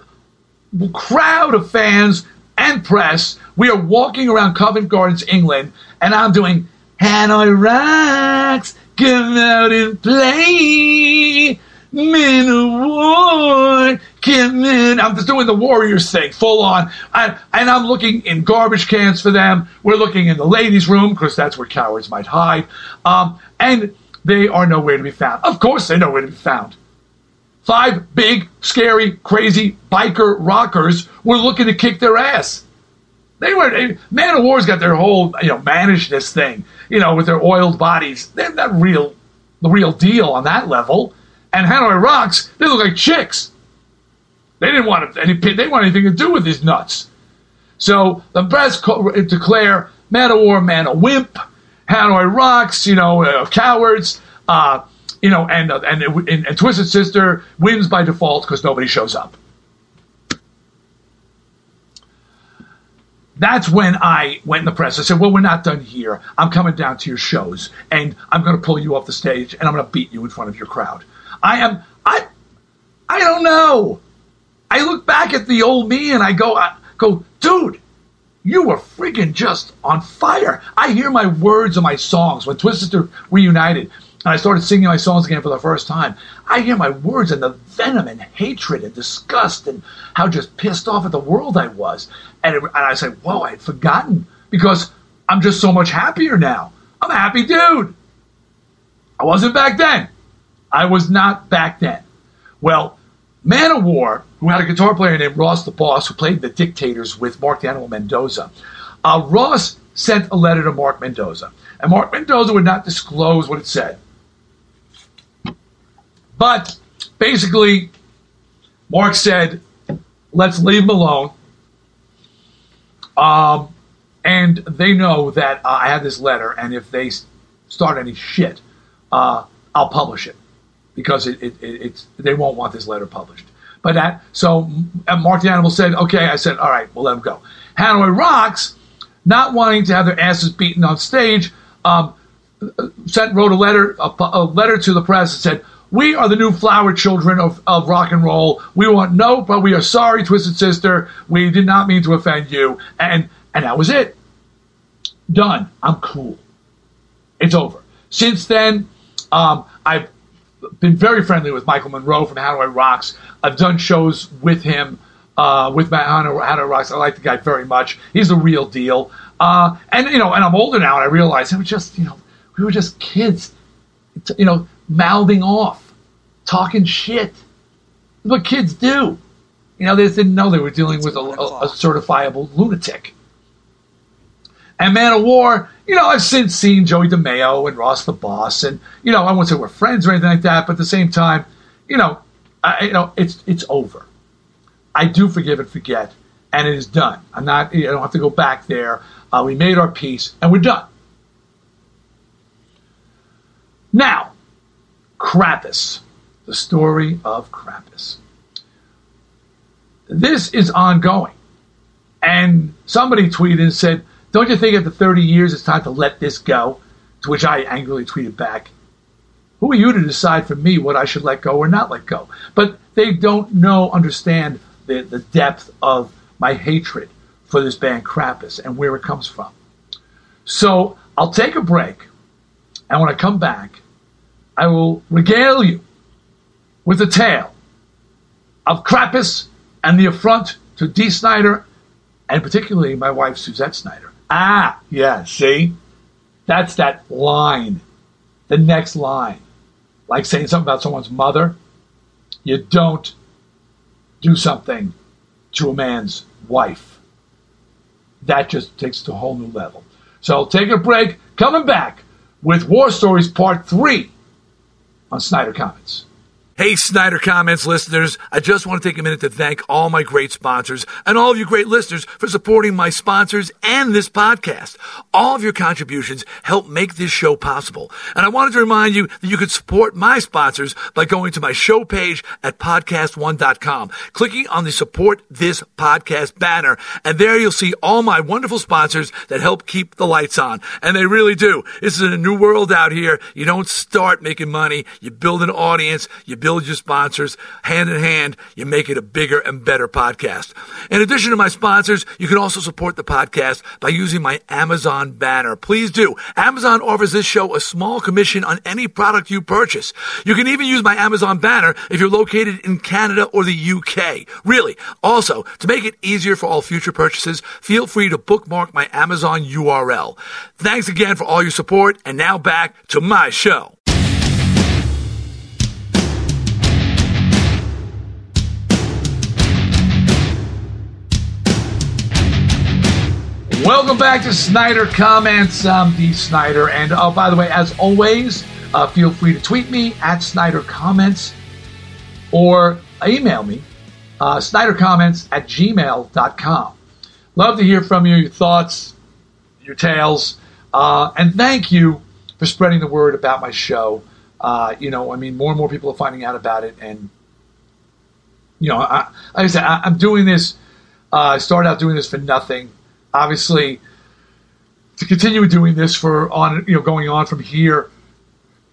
crowd of fans and press, we are walking around Covent Gardens, England, and I'm doing Hanoi Rocks, come out and play. Men of war, come in. I'm just doing the Warriors thing, full on. I, and I'm looking in garbage cans for them. We're looking in the ladies' room, because that's where cowards might hide. Um, and they are nowhere to be found. Of course, they're nowhere to be found. Five big, scary, crazy biker rockers were looking to kick their ass. They were they, Manowar's got their whole you know this thing you know with their oiled bodies. They're not real, the real deal on that level. And Hanoi Rocks, they look like chicks. They didn't want any. They want anything to do with these nuts. So the press declare Manowar, Man of Wimp, Hanoi Rocks, you know, uh, cowards. Uh, you know, and uh, and, and, and Twisted Sister wins by default because nobody shows up. That's when I went in the press. I said, "Well, we're not done here. I'm coming down to your shows, and I'm going to pull you off the stage, and I'm going to beat you in front of your crowd." I am. I. I don't know. I look back at the old me, and I go, I go, dude. You were freaking just on fire. I hear my words and my songs when Twisted Sister reunited and I started singing my songs again for the first time, I hear my words and the venom and hatred and disgust and how just pissed off at the world I was. And, it, and I say, whoa, I had forgotten because I'm just so much happier now. I'm a happy dude. I wasn't back then. I was not back then. Well, Manowar, who had a guitar player named Ross the Boss, who played the Dictators with Mark the Animal Mendoza, uh, Ross sent a letter to Mark Mendoza. And Mark Mendoza would not disclose what it said. But basically, Mark said, let's leave him alone. Um, and they know that uh, I have this letter, and if they start any shit, uh, I'll publish it because it, it, it, it's they won't want this letter published. But that so Mark the Animal said, okay. I said, all right, we'll let him go. Hanoi Rocks, not wanting to have their asses beaten on stage, um, sent wrote a letter a, a letter to the press and said, we are the new flower children of, of rock and roll. We want no, but we are sorry, Twisted Sister. We did not mean to offend you. And and that was it. Done. I'm cool. It's over. Since then, um, I've been very friendly with Michael Monroe from Hanoi Rocks. I've done shows with him, uh, with Matt Hanoi, Hanoi Rocks. I like the guy very much. He's the real deal. Uh, and you know, and I'm older now, and I realize it was just you know we were just kids. You know, mouthing off, talking shit. what kids do. You know, they didn't know they were dealing with a, a, a certifiable lunatic. And Manowar, you know, I've since seen Joey DeMaio and Ross the Boss, and you know, I won't say we're friends or anything like that, but at the same time, you know, I, you know, it's it's over. I do forgive and forget, and it is done. I'm not. I don't have to go back there. Uh, we made our peace, and we're done. Now, Krampus, the story of Krampus. This is ongoing. And somebody tweeted and said, Don't you think after 30 years it's time to let this go? To which I angrily tweeted back, Who are you to decide for me what I should let go or not let go? But they don't know, understand the, the depth of my hatred for this band Krampus and where it comes from. So I'll take a break. And when I come back, I will regale you with a tale of Krampus and the affront to Dee Snider and particularly my wife Suzette Snider. Ah, yeah, see? That's that line. The next line. Like saying something about someone's mother. You don't do something to a man's wife. That just takes to a whole new level. So take a break. Coming back with War Stories Part 3 on Snider Comments. Hey, Snider Comments listeners, I just want to take a minute to thank all my great sponsors and all of you great listeners for supporting my sponsors and this podcast. All of your contributions help make this show possible. And I wanted to remind you that you could support my sponsors by going to my show page at podcast1.com, clicking on the support this podcast banner, and there you'll see all my wonderful sponsors that help keep the lights on. And they really do. This is a new world out here. You don't start making money. You build an audience. You build build your sponsors hand in hand. You make it a bigger and better podcast. In addition to my sponsors, you can also support the podcast by using my Amazon banner. Please do. Amazon offers this show a small commission on any product you purchase. You can even use my Amazon banner if you're located in Canada or the UK. Really. Also, to make it easier for all future purchases, feel free to bookmark my Amazon URL. Thanks again for all your support, and now back to my show. Welcome back to Snider Comments. I'm Dee Snider. And oh, by the way, as always, uh, feel free to tweet me at Snider Comments or email me, uh, SniderComments at gmail.com. Love to hear from you, your thoughts, your tales. Uh, and thank you for spreading the word about my show. Uh, you know, I mean, more and more people are finding out about it. And, you know, I, like I said, I, am doing this. Uh, I started out doing this for nothing obviously to continue doing this for on you know going on from here,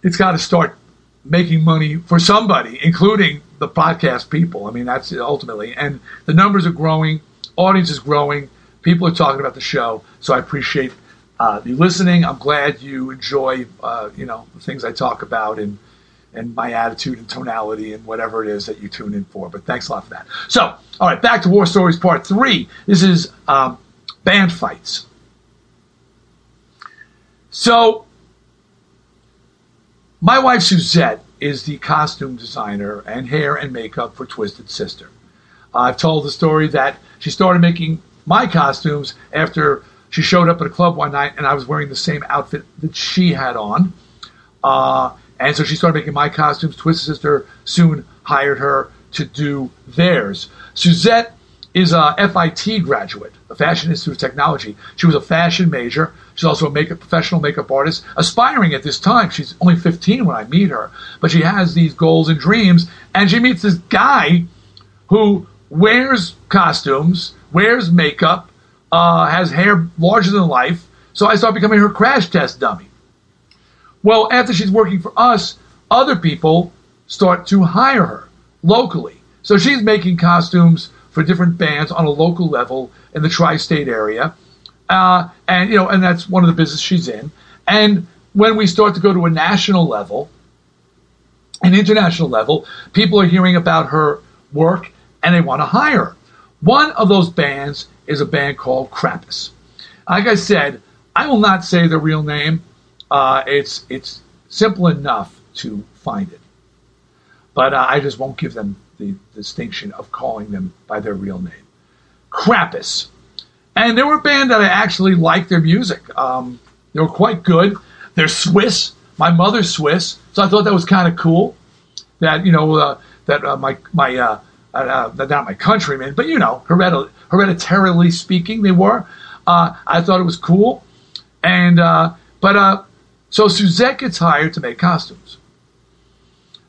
it's got to start making money for somebody, including the podcast people. I mean, that's ultimately, and the numbers are growing, audience is growing, people are talking about the show. So I appreciate uh, you listening. I'm glad you enjoy, uh, you know, the things I talk about and and my attitude and tonality and whatever it is that you tune in for. But thanks a lot for that. So, all right, back to War Stories Part Three. This is um, band fights. So, my wife Suzette is the costume designer and hair and makeup for Twisted Sister. I've told the story that she started making my costumes after she showed up at a club one night and I was wearing the same outfit that she had on. Uh, and so she started making my costumes. Twisted Sister soon hired her to do theirs. Suzette is a FIT graduate, the Fashion Institute of Technology. She was a fashion major. She's also a makeup professional makeup artist, aspiring at this time. She's only 15 when I meet her, but she has these goals and dreams. And she meets this guy who wears costumes, wears makeup, uh, has hair larger than life. So I start becoming her crash test dummy. Well, after she's working for us, other people start to hire her locally. So she's making costumes for different bands on a local level in the tri-state area, uh, and you know, and that's one of the business she's in. And when we start to go to a national level, an international level, people are hearing about her work and they want to hire her. One of those bands is a band called Krampus. Like I said, I will not say the real name. Uh, it's it's simple enough to find it, but uh, I just won't give them the distinction of calling them by their real name. Krampus. And they were a band that I actually liked their music. Um, they were quite good. They're Swiss. My mother's Swiss, so I thought that was kind of cool. That you know uh, that uh, my my uh, uh, uh not my countrymen, but you know heredit- hereditarily speaking, they were. Uh, I thought it was cool, and but so Suzette gets hired to make costumes.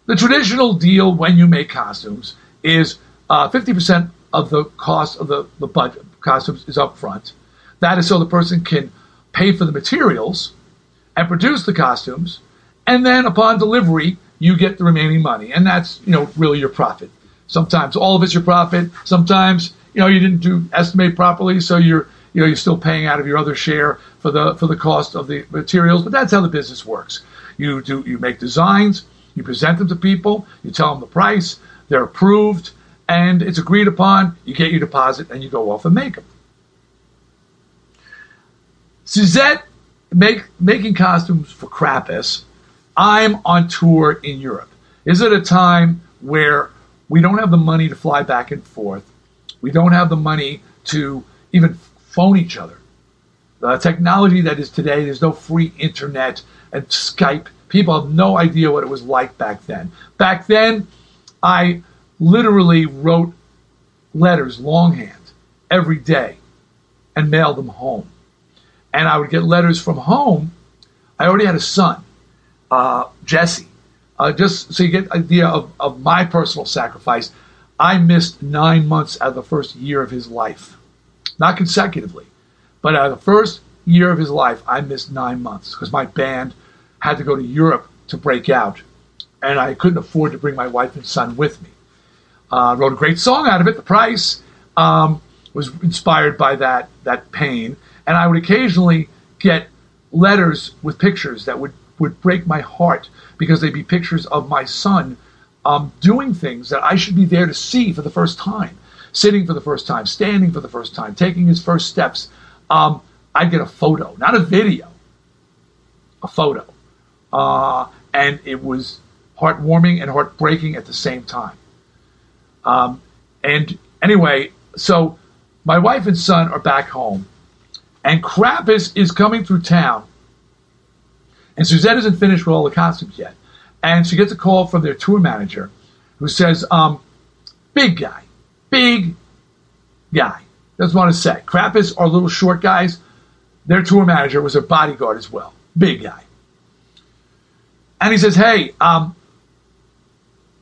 The traditional deal when you make costumes is uh, 50% of the cost of the, the budget costumes is up front. That is so the person can pay for the materials and produce the costumes, and then upon delivery, you get the remaining money, and that's you know really your profit. Sometimes all of it's your profit. Sometimes you know you didn't do estimate properly, so you're you know you're still paying out of your other share for the for the cost of the materials. But that's how the business works. You do you make designs you present them to people, you tell them the price, they're approved, and it's agreed upon. You get your deposit and you go off and make them. Suzette make, making costumes for Krampus. I'm on tour in Europe. Is it a time where we don't have the money to fly back and forth? We don't have the money to even phone each other. The technology that is today, there's no free internet and Skype. People have no idea what it was like back then. Back then, I literally wrote letters longhand every day and mailed them home. And I would get letters from home. I already had a son, uh, Jesse. Uh, just so you get an idea of, of my personal sacrifice, I missed nine months out of the first year of his life. Not consecutively, but out of the first year of his life, I missed nine months because my band had to go to Europe to break out, and I couldn't afford to bring my wife and son with me. Uh, wrote a great song out of it. The price um, was inspired by that that pain, and I would occasionally get letters with pictures that would would break my heart because they'd be pictures of my son um, doing things that I should be there to see for the first time, sitting for the first time, standing for the first time, taking his first steps. Um, I'd get a photo, not a video, a photo, uh, and it was heartwarming and heartbreaking at the same time. Um, and anyway, so my wife and son are back home, and Krampus is coming through town. And Suzette isn't finished with all the costumes yet. And she gets a call from their tour manager who says, um, big guy, big guy. Doesn't want to say. Krampus are little short guys. Their tour manager was a bodyguard as well. Big guy. And he says, hey, um,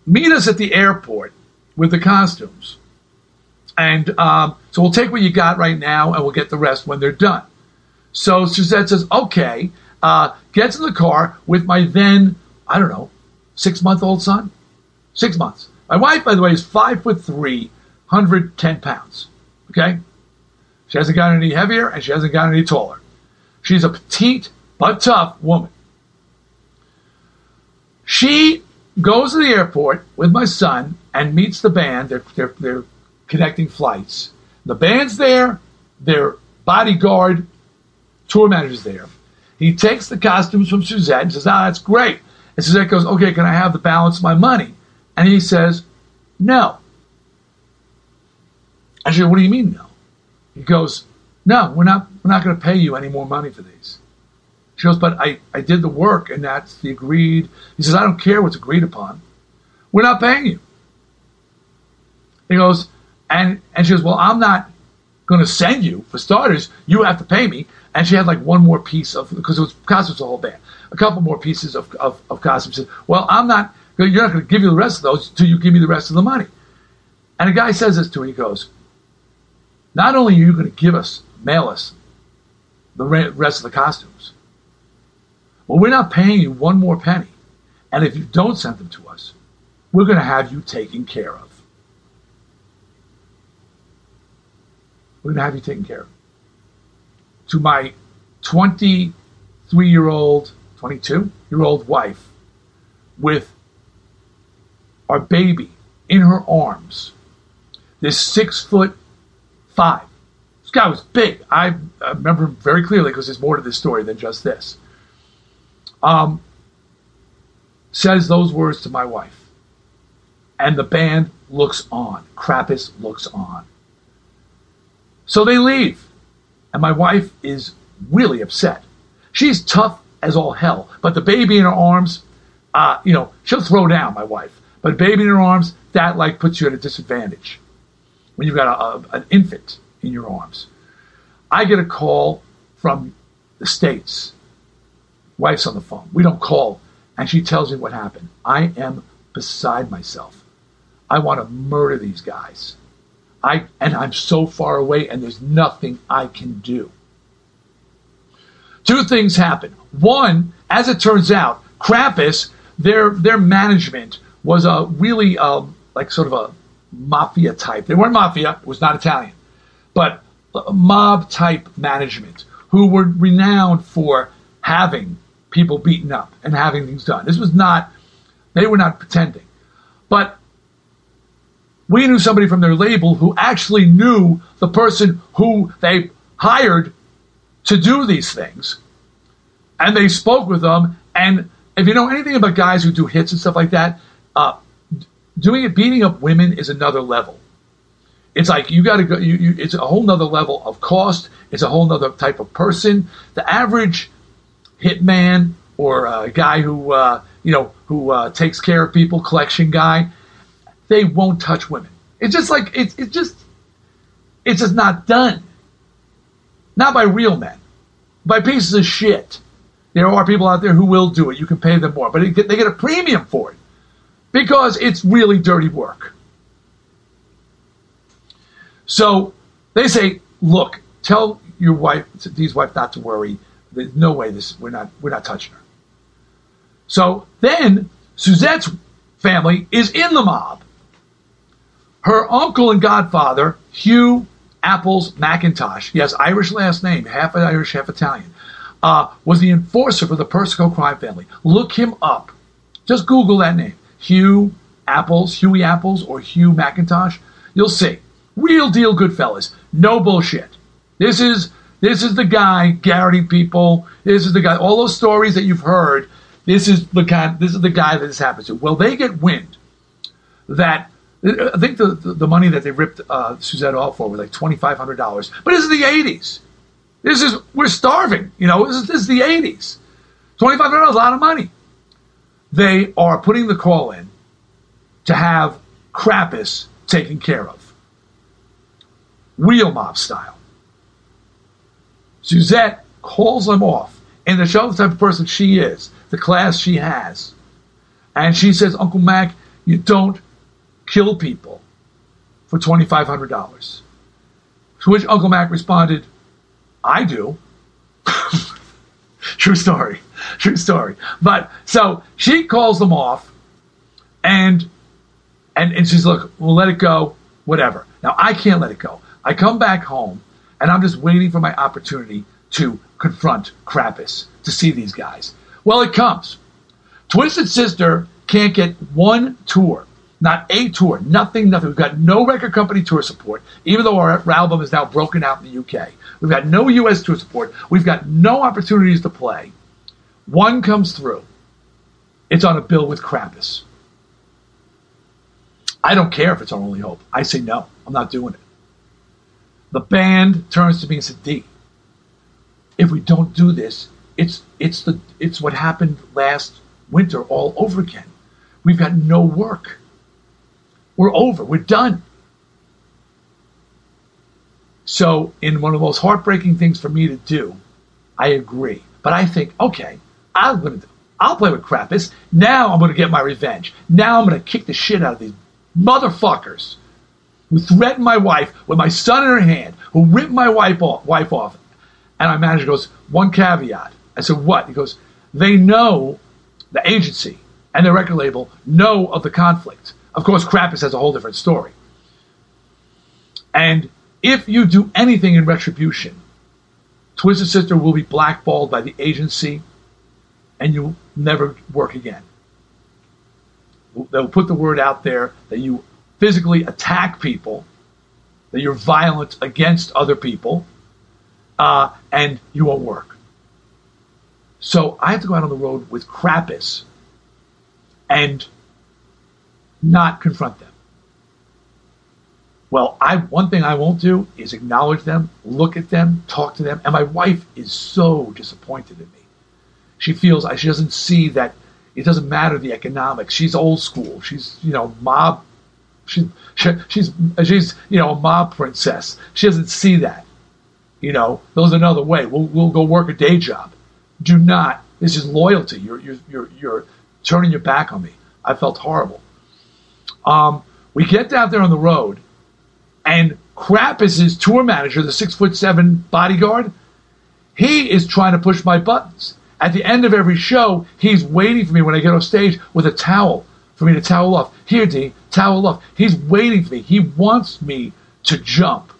meet us at the airport with the costumes. And um, so we'll take what you got right now and we'll get the rest when they're done. So Suzette says, okay, uh, gets in the car with my then, I don't know, six month old son. Six months. My wife, by the way, is five foot three, hundred ten pounds. Okay? She hasn't gotten any heavier and she hasn't gotten any taller. She's a petite but tough woman. She goes to the airport with my son and meets the band. They're, they're, they're connecting flights. The band's there, their bodyguard, tour manager's there. He takes the costumes from Suzette and says, Ah, that's great. And Suzette goes, Okay, can I have the balance of my money? And he says, No. I said, What do you mean, no? He goes, No, we're not, we're not going to pay you any more money for these. She goes, But I, I did the work and that's the agreed. He says, I don't care what's agreed upon. We're not paying you. He goes, and, and she goes, Well, I'm not going to send you. For starters, you have to pay me. And she had like one more piece of, because it was costumes the whole band, a couple more pieces of, of, of costumes. Said, well, I'm not, you're not going to give you the rest of those until you give me the rest of the money. And a guy says this to her, he goes, not only are you going to give us, mail us the rest of the costumes, well, we're not paying you one more penny. And if you don't send them to us, we're going to have you taken care of. We're going to have you taken care of to my 23 year old, 22 year old wife with our baby in her arms. This six foot five. This guy was big. I, I remember very clearly because there's more to this story than just this. Um, says those words to my wife. And the band looks on. Krampus looks on. So they leave. And my wife is really upset. She's tough as all hell, but the baby in her arms, uh, you know, she'll throw down my wife. But baby in her arms, that like puts you at a disadvantage when you've got a, a, an infant in your arms. I get a call from the States. Wife's on the phone. We don't call. And she tells me what happened. I am beside myself. I want to murder these guys. I and I'm so far away and there's nothing I can do. Two things happen. One, as it turns out, Krampus, their their management was a really um, like sort of a mafia type. They weren't mafia; it was not Italian, but mob type management who were renowned for having people beaten up and having things done. This was not; they were not pretending. But we knew somebody from their label who actually knew the person who they hired to do these things. And they spoke with them. And if you know anything about guys who do hits and stuff like that, uh, doing it, beating up women is another level. It's like you got to go. You, you, it's a whole nother level of cost. It's a whole nother type of person. The average hitman or a guy who uh, you know who uh, takes care of people, collection guy, they won't touch women. It's just like it's it's just it's just not done. Not by real men, by pieces of shit. There are people out there who will do it. You can pay them more, but they get a premium for it because it's really dirty work. So they say, look, tell your wife, Dee's wife, not to worry. There's no way this we're not we're not touching her. So then Suzette's family is in the mob. Her uncle and godfather, Hugh Apples McIntosh, has Irish last name, half Irish, half Italian, uh, was the enforcer for the Persico crime family. Look him up. Just Google that name. Hugh Apples, Huey Apples, or Hugh McIntosh. You'll see. Real deal Goodfellas. No bullshit. This is this is the guy garroting people. This is the guy. All those stories that you've heard. This is the guy. This is the guy that this happens to. Well, they get wind that I think the the money that they ripped uh, Suzette off for was like twenty five hundred dollars. But this is the eighties. This is we're starving. You know, this is, this is the eighties. Twenty five hundred dollars, a lot of money. They are putting the call in to have Krampus taken care of real mob style. Suzette calls them off and to show the type of person she is, the class she has. And she says, Uncle Mac, you don't kill people for $2,500. To which Uncle Mac responded, I do. True story. True story. But so she calls them off and and, and she's look, we'll let it go, whatever. Now I can't let it go. I come back home and I'm just waiting for my opportunity to confront Krampus, to see these guys. Well, it comes. Twisted Sister can't get one tour, not a tour, nothing, nothing. We've got no record company tour support, even though our album is now broken out in the UK. We've got no US tour support. We've got no opportunities to play. One comes through. It's on a bill with Krampus. I don't care if it's our only hope. I say no. I'm not doing it. The band turns to me and said, D, if we don't do this, it's it's the it's what happened last winter all over again. We've got no work. We're over. We're done. So, in one of the most heartbreaking things for me to do, I agree. But I think, okay, I'm gonna I'll play with Krampus. Now I'm gonna get my revenge. Now I'm gonna kick the shit out of these motherfuckers who threatened my wife with my son in her hand, who ripped my wife off, wife off. And my manager goes, one caveat. I said, what? He goes, they know the agency and the record label know of the conflict. Of course, Krampus has a whole different story. And if you do anything in retribution, Twisted Sister will be blackballed by the agency and you'll never work again. They'll put the word out there that you physically attack people, that you're violent against other people, uh, and you won't work. So I have to go out on the road with Krampus and not confront them. Well, I one thing I won't do is acknowledge them, look at them, talk to them, and my wife is so disappointed in me. She feels she doesn't see that it doesn't matter the economics. She's old school. She's you know mob she, she, she's she's you know a mob princess. She doesn't see that. You know, there's another way. We'll we'll go work a day job. Do not. This is loyalty. You're you're you're, you're turning your back on me. I felt horrible. Um, we get down there on the road, and Crap is his tour manager, the six foot seven bodyguard. He is trying to push my buttons. At the end of every show, he's waiting for me when I get off stage with a towel for me to towel off. Here, D, towel off. He's waiting for me. He wants me to jump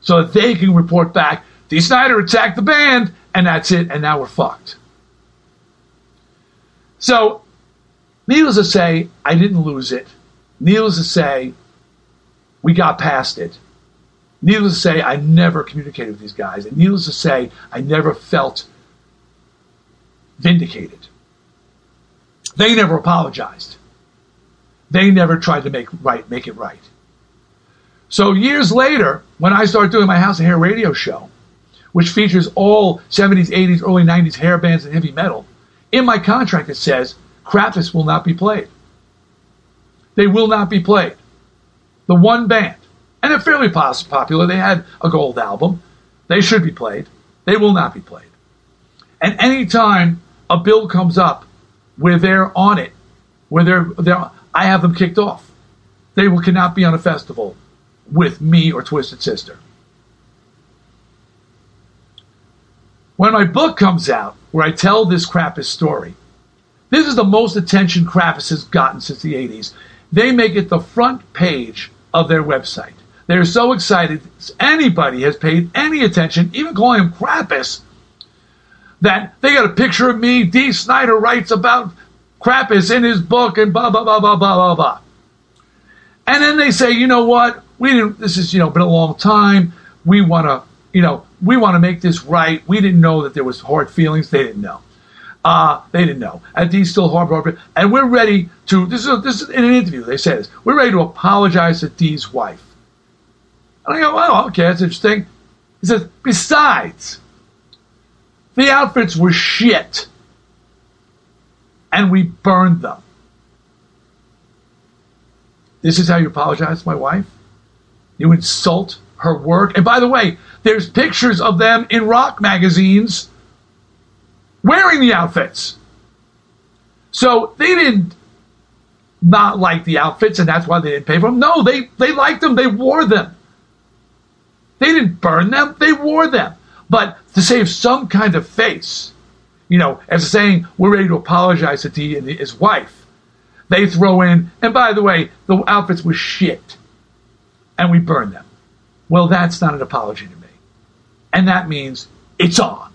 so that they can report back. Dee Snider attacked the band, and that's it, and now we're fucked. So, needless to say, I didn't lose it. Needless to say, we got past it. Needless to say, I never communicated with these guys. And needless to say, I never felt vindicated. They never apologized. They never tried to make right, make it right. So years later, when I started doing my House of Hair radio show, which features all 70s, 80s, early 90s hair bands and heavy metal, in my contract it says Krokus will not be played. They will not be played. The one band, and they're fairly popular. They had a gold album. They should be played. They will not be played. And anytime a bill comes up where they're on it, where they're, they're I have them kicked off. They will, cannot be on a festival with me or Twisted Sister. When my book comes out, where I tell this Krokus story, this is the most attention Krokus has gotten since the 80s. They make it the front page of their website. They're so excited anybody has paid any attention, even calling him Krokus, that they got a picture of me. Dee Snider writes about Krokus in his book and blah, blah, blah, blah, blah, blah, blah. And then they say, you know what? We didn't, this has, you know, been a long time. We want to, you know, we want to make this right. We didn't know that there was hard feelings. They didn't know. Uh, they didn't know. And Dee's still hard, and we're ready to. This is a, this is in an interview. They say this. We're ready to apologize to Dee's wife. And I go, well, okay, that's interesting. He says, besides, the outfits were shit, and we burned them. This is how you apologize to my wife? You insult her work. And by the way, there's pictures of them in rock magazines wearing the outfits. So they didn't not like the outfits, and that's why they didn't pay for them. No, they, they liked them. They wore them. They didn't burn them. They wore them. But to save some kind of face, you know, as saying we're ready to apologize to Dee and his wife, they throw in, and by the way, the outfits were shit, and we burned them. Well, that's not an apology to me. And that means it's on.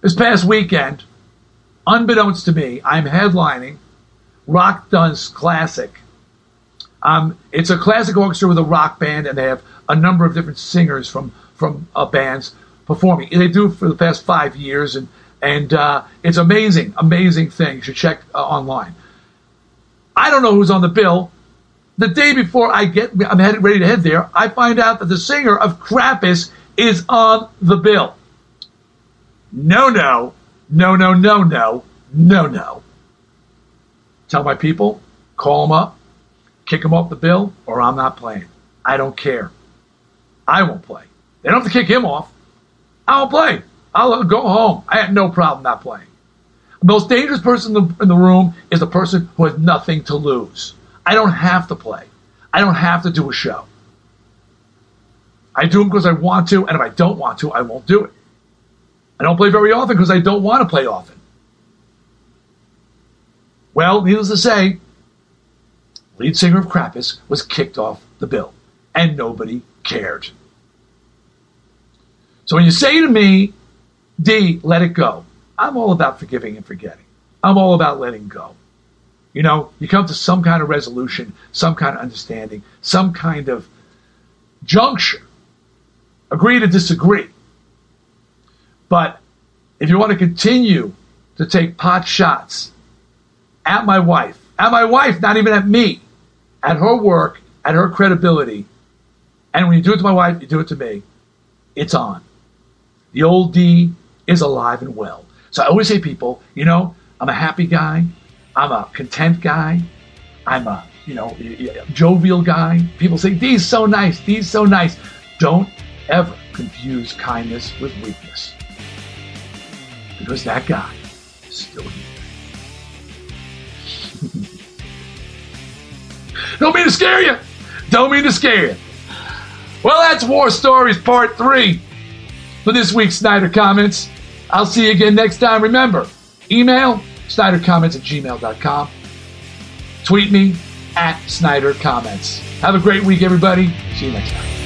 This past weekend, unbeknownst to me, I'm headlining Rock Duns Classic. Um, it's a classic orchestra with a rock band, and they have a number of different singers from from uh, bands performing. They do for the past five years, and and uh, it's amazing, amazing thing. You should check uh, online. I don't know who's on the bill. The day before I get, I'm headed ready to head there. I find out that the singer of Krokus is on the bill. No, no, no, no, no, no, no, no. Tell my people, call them up, kick them off the bill, or I'm not playing. I don't care. I won't play. They don't have to kick him off. I won't play. I'll go home. I had no problem not playing. The most dangerous person in the, in the room is the person who has nothing to lose. I don't have to play. I don't have to do a show. I do them because I want to, and if I don't want to, I won't do it. I don't play very often because I don't want to play often. Well, needless to say, lead singer of Krokus was kicked off the bill, and nobody cared. So when you say to me, Dee, let it go, I'm all about forgiving and forgetting. I'm all about letting go. You know, you come to some kind of resolution, some kind of understanding, some kind of juncture. Agree to disagree. But if you want to continue to take pot shots at my wife, at my wife, not even at me, at her work, at her credibility, and when you do it to my wife, you do it to me, it's on. The old Dee is alive and well. So I always say, people, you know, I'm a happy guy. I'm a content guy. I'm a, you know, jovial guy. People say, Dee's so nice. Dee's so nice. Don't ever confuse kindness with weakness because that guy is still here. Don't mean to scare you. Don't mean to scare you. Well, that's War Stories Part 3 for this week's Snider Comments. I'll see you again next time. Remember, email snidercomments at gmail.com. Tweet me at Snider Comments. Have a great week, everybody. See you next time.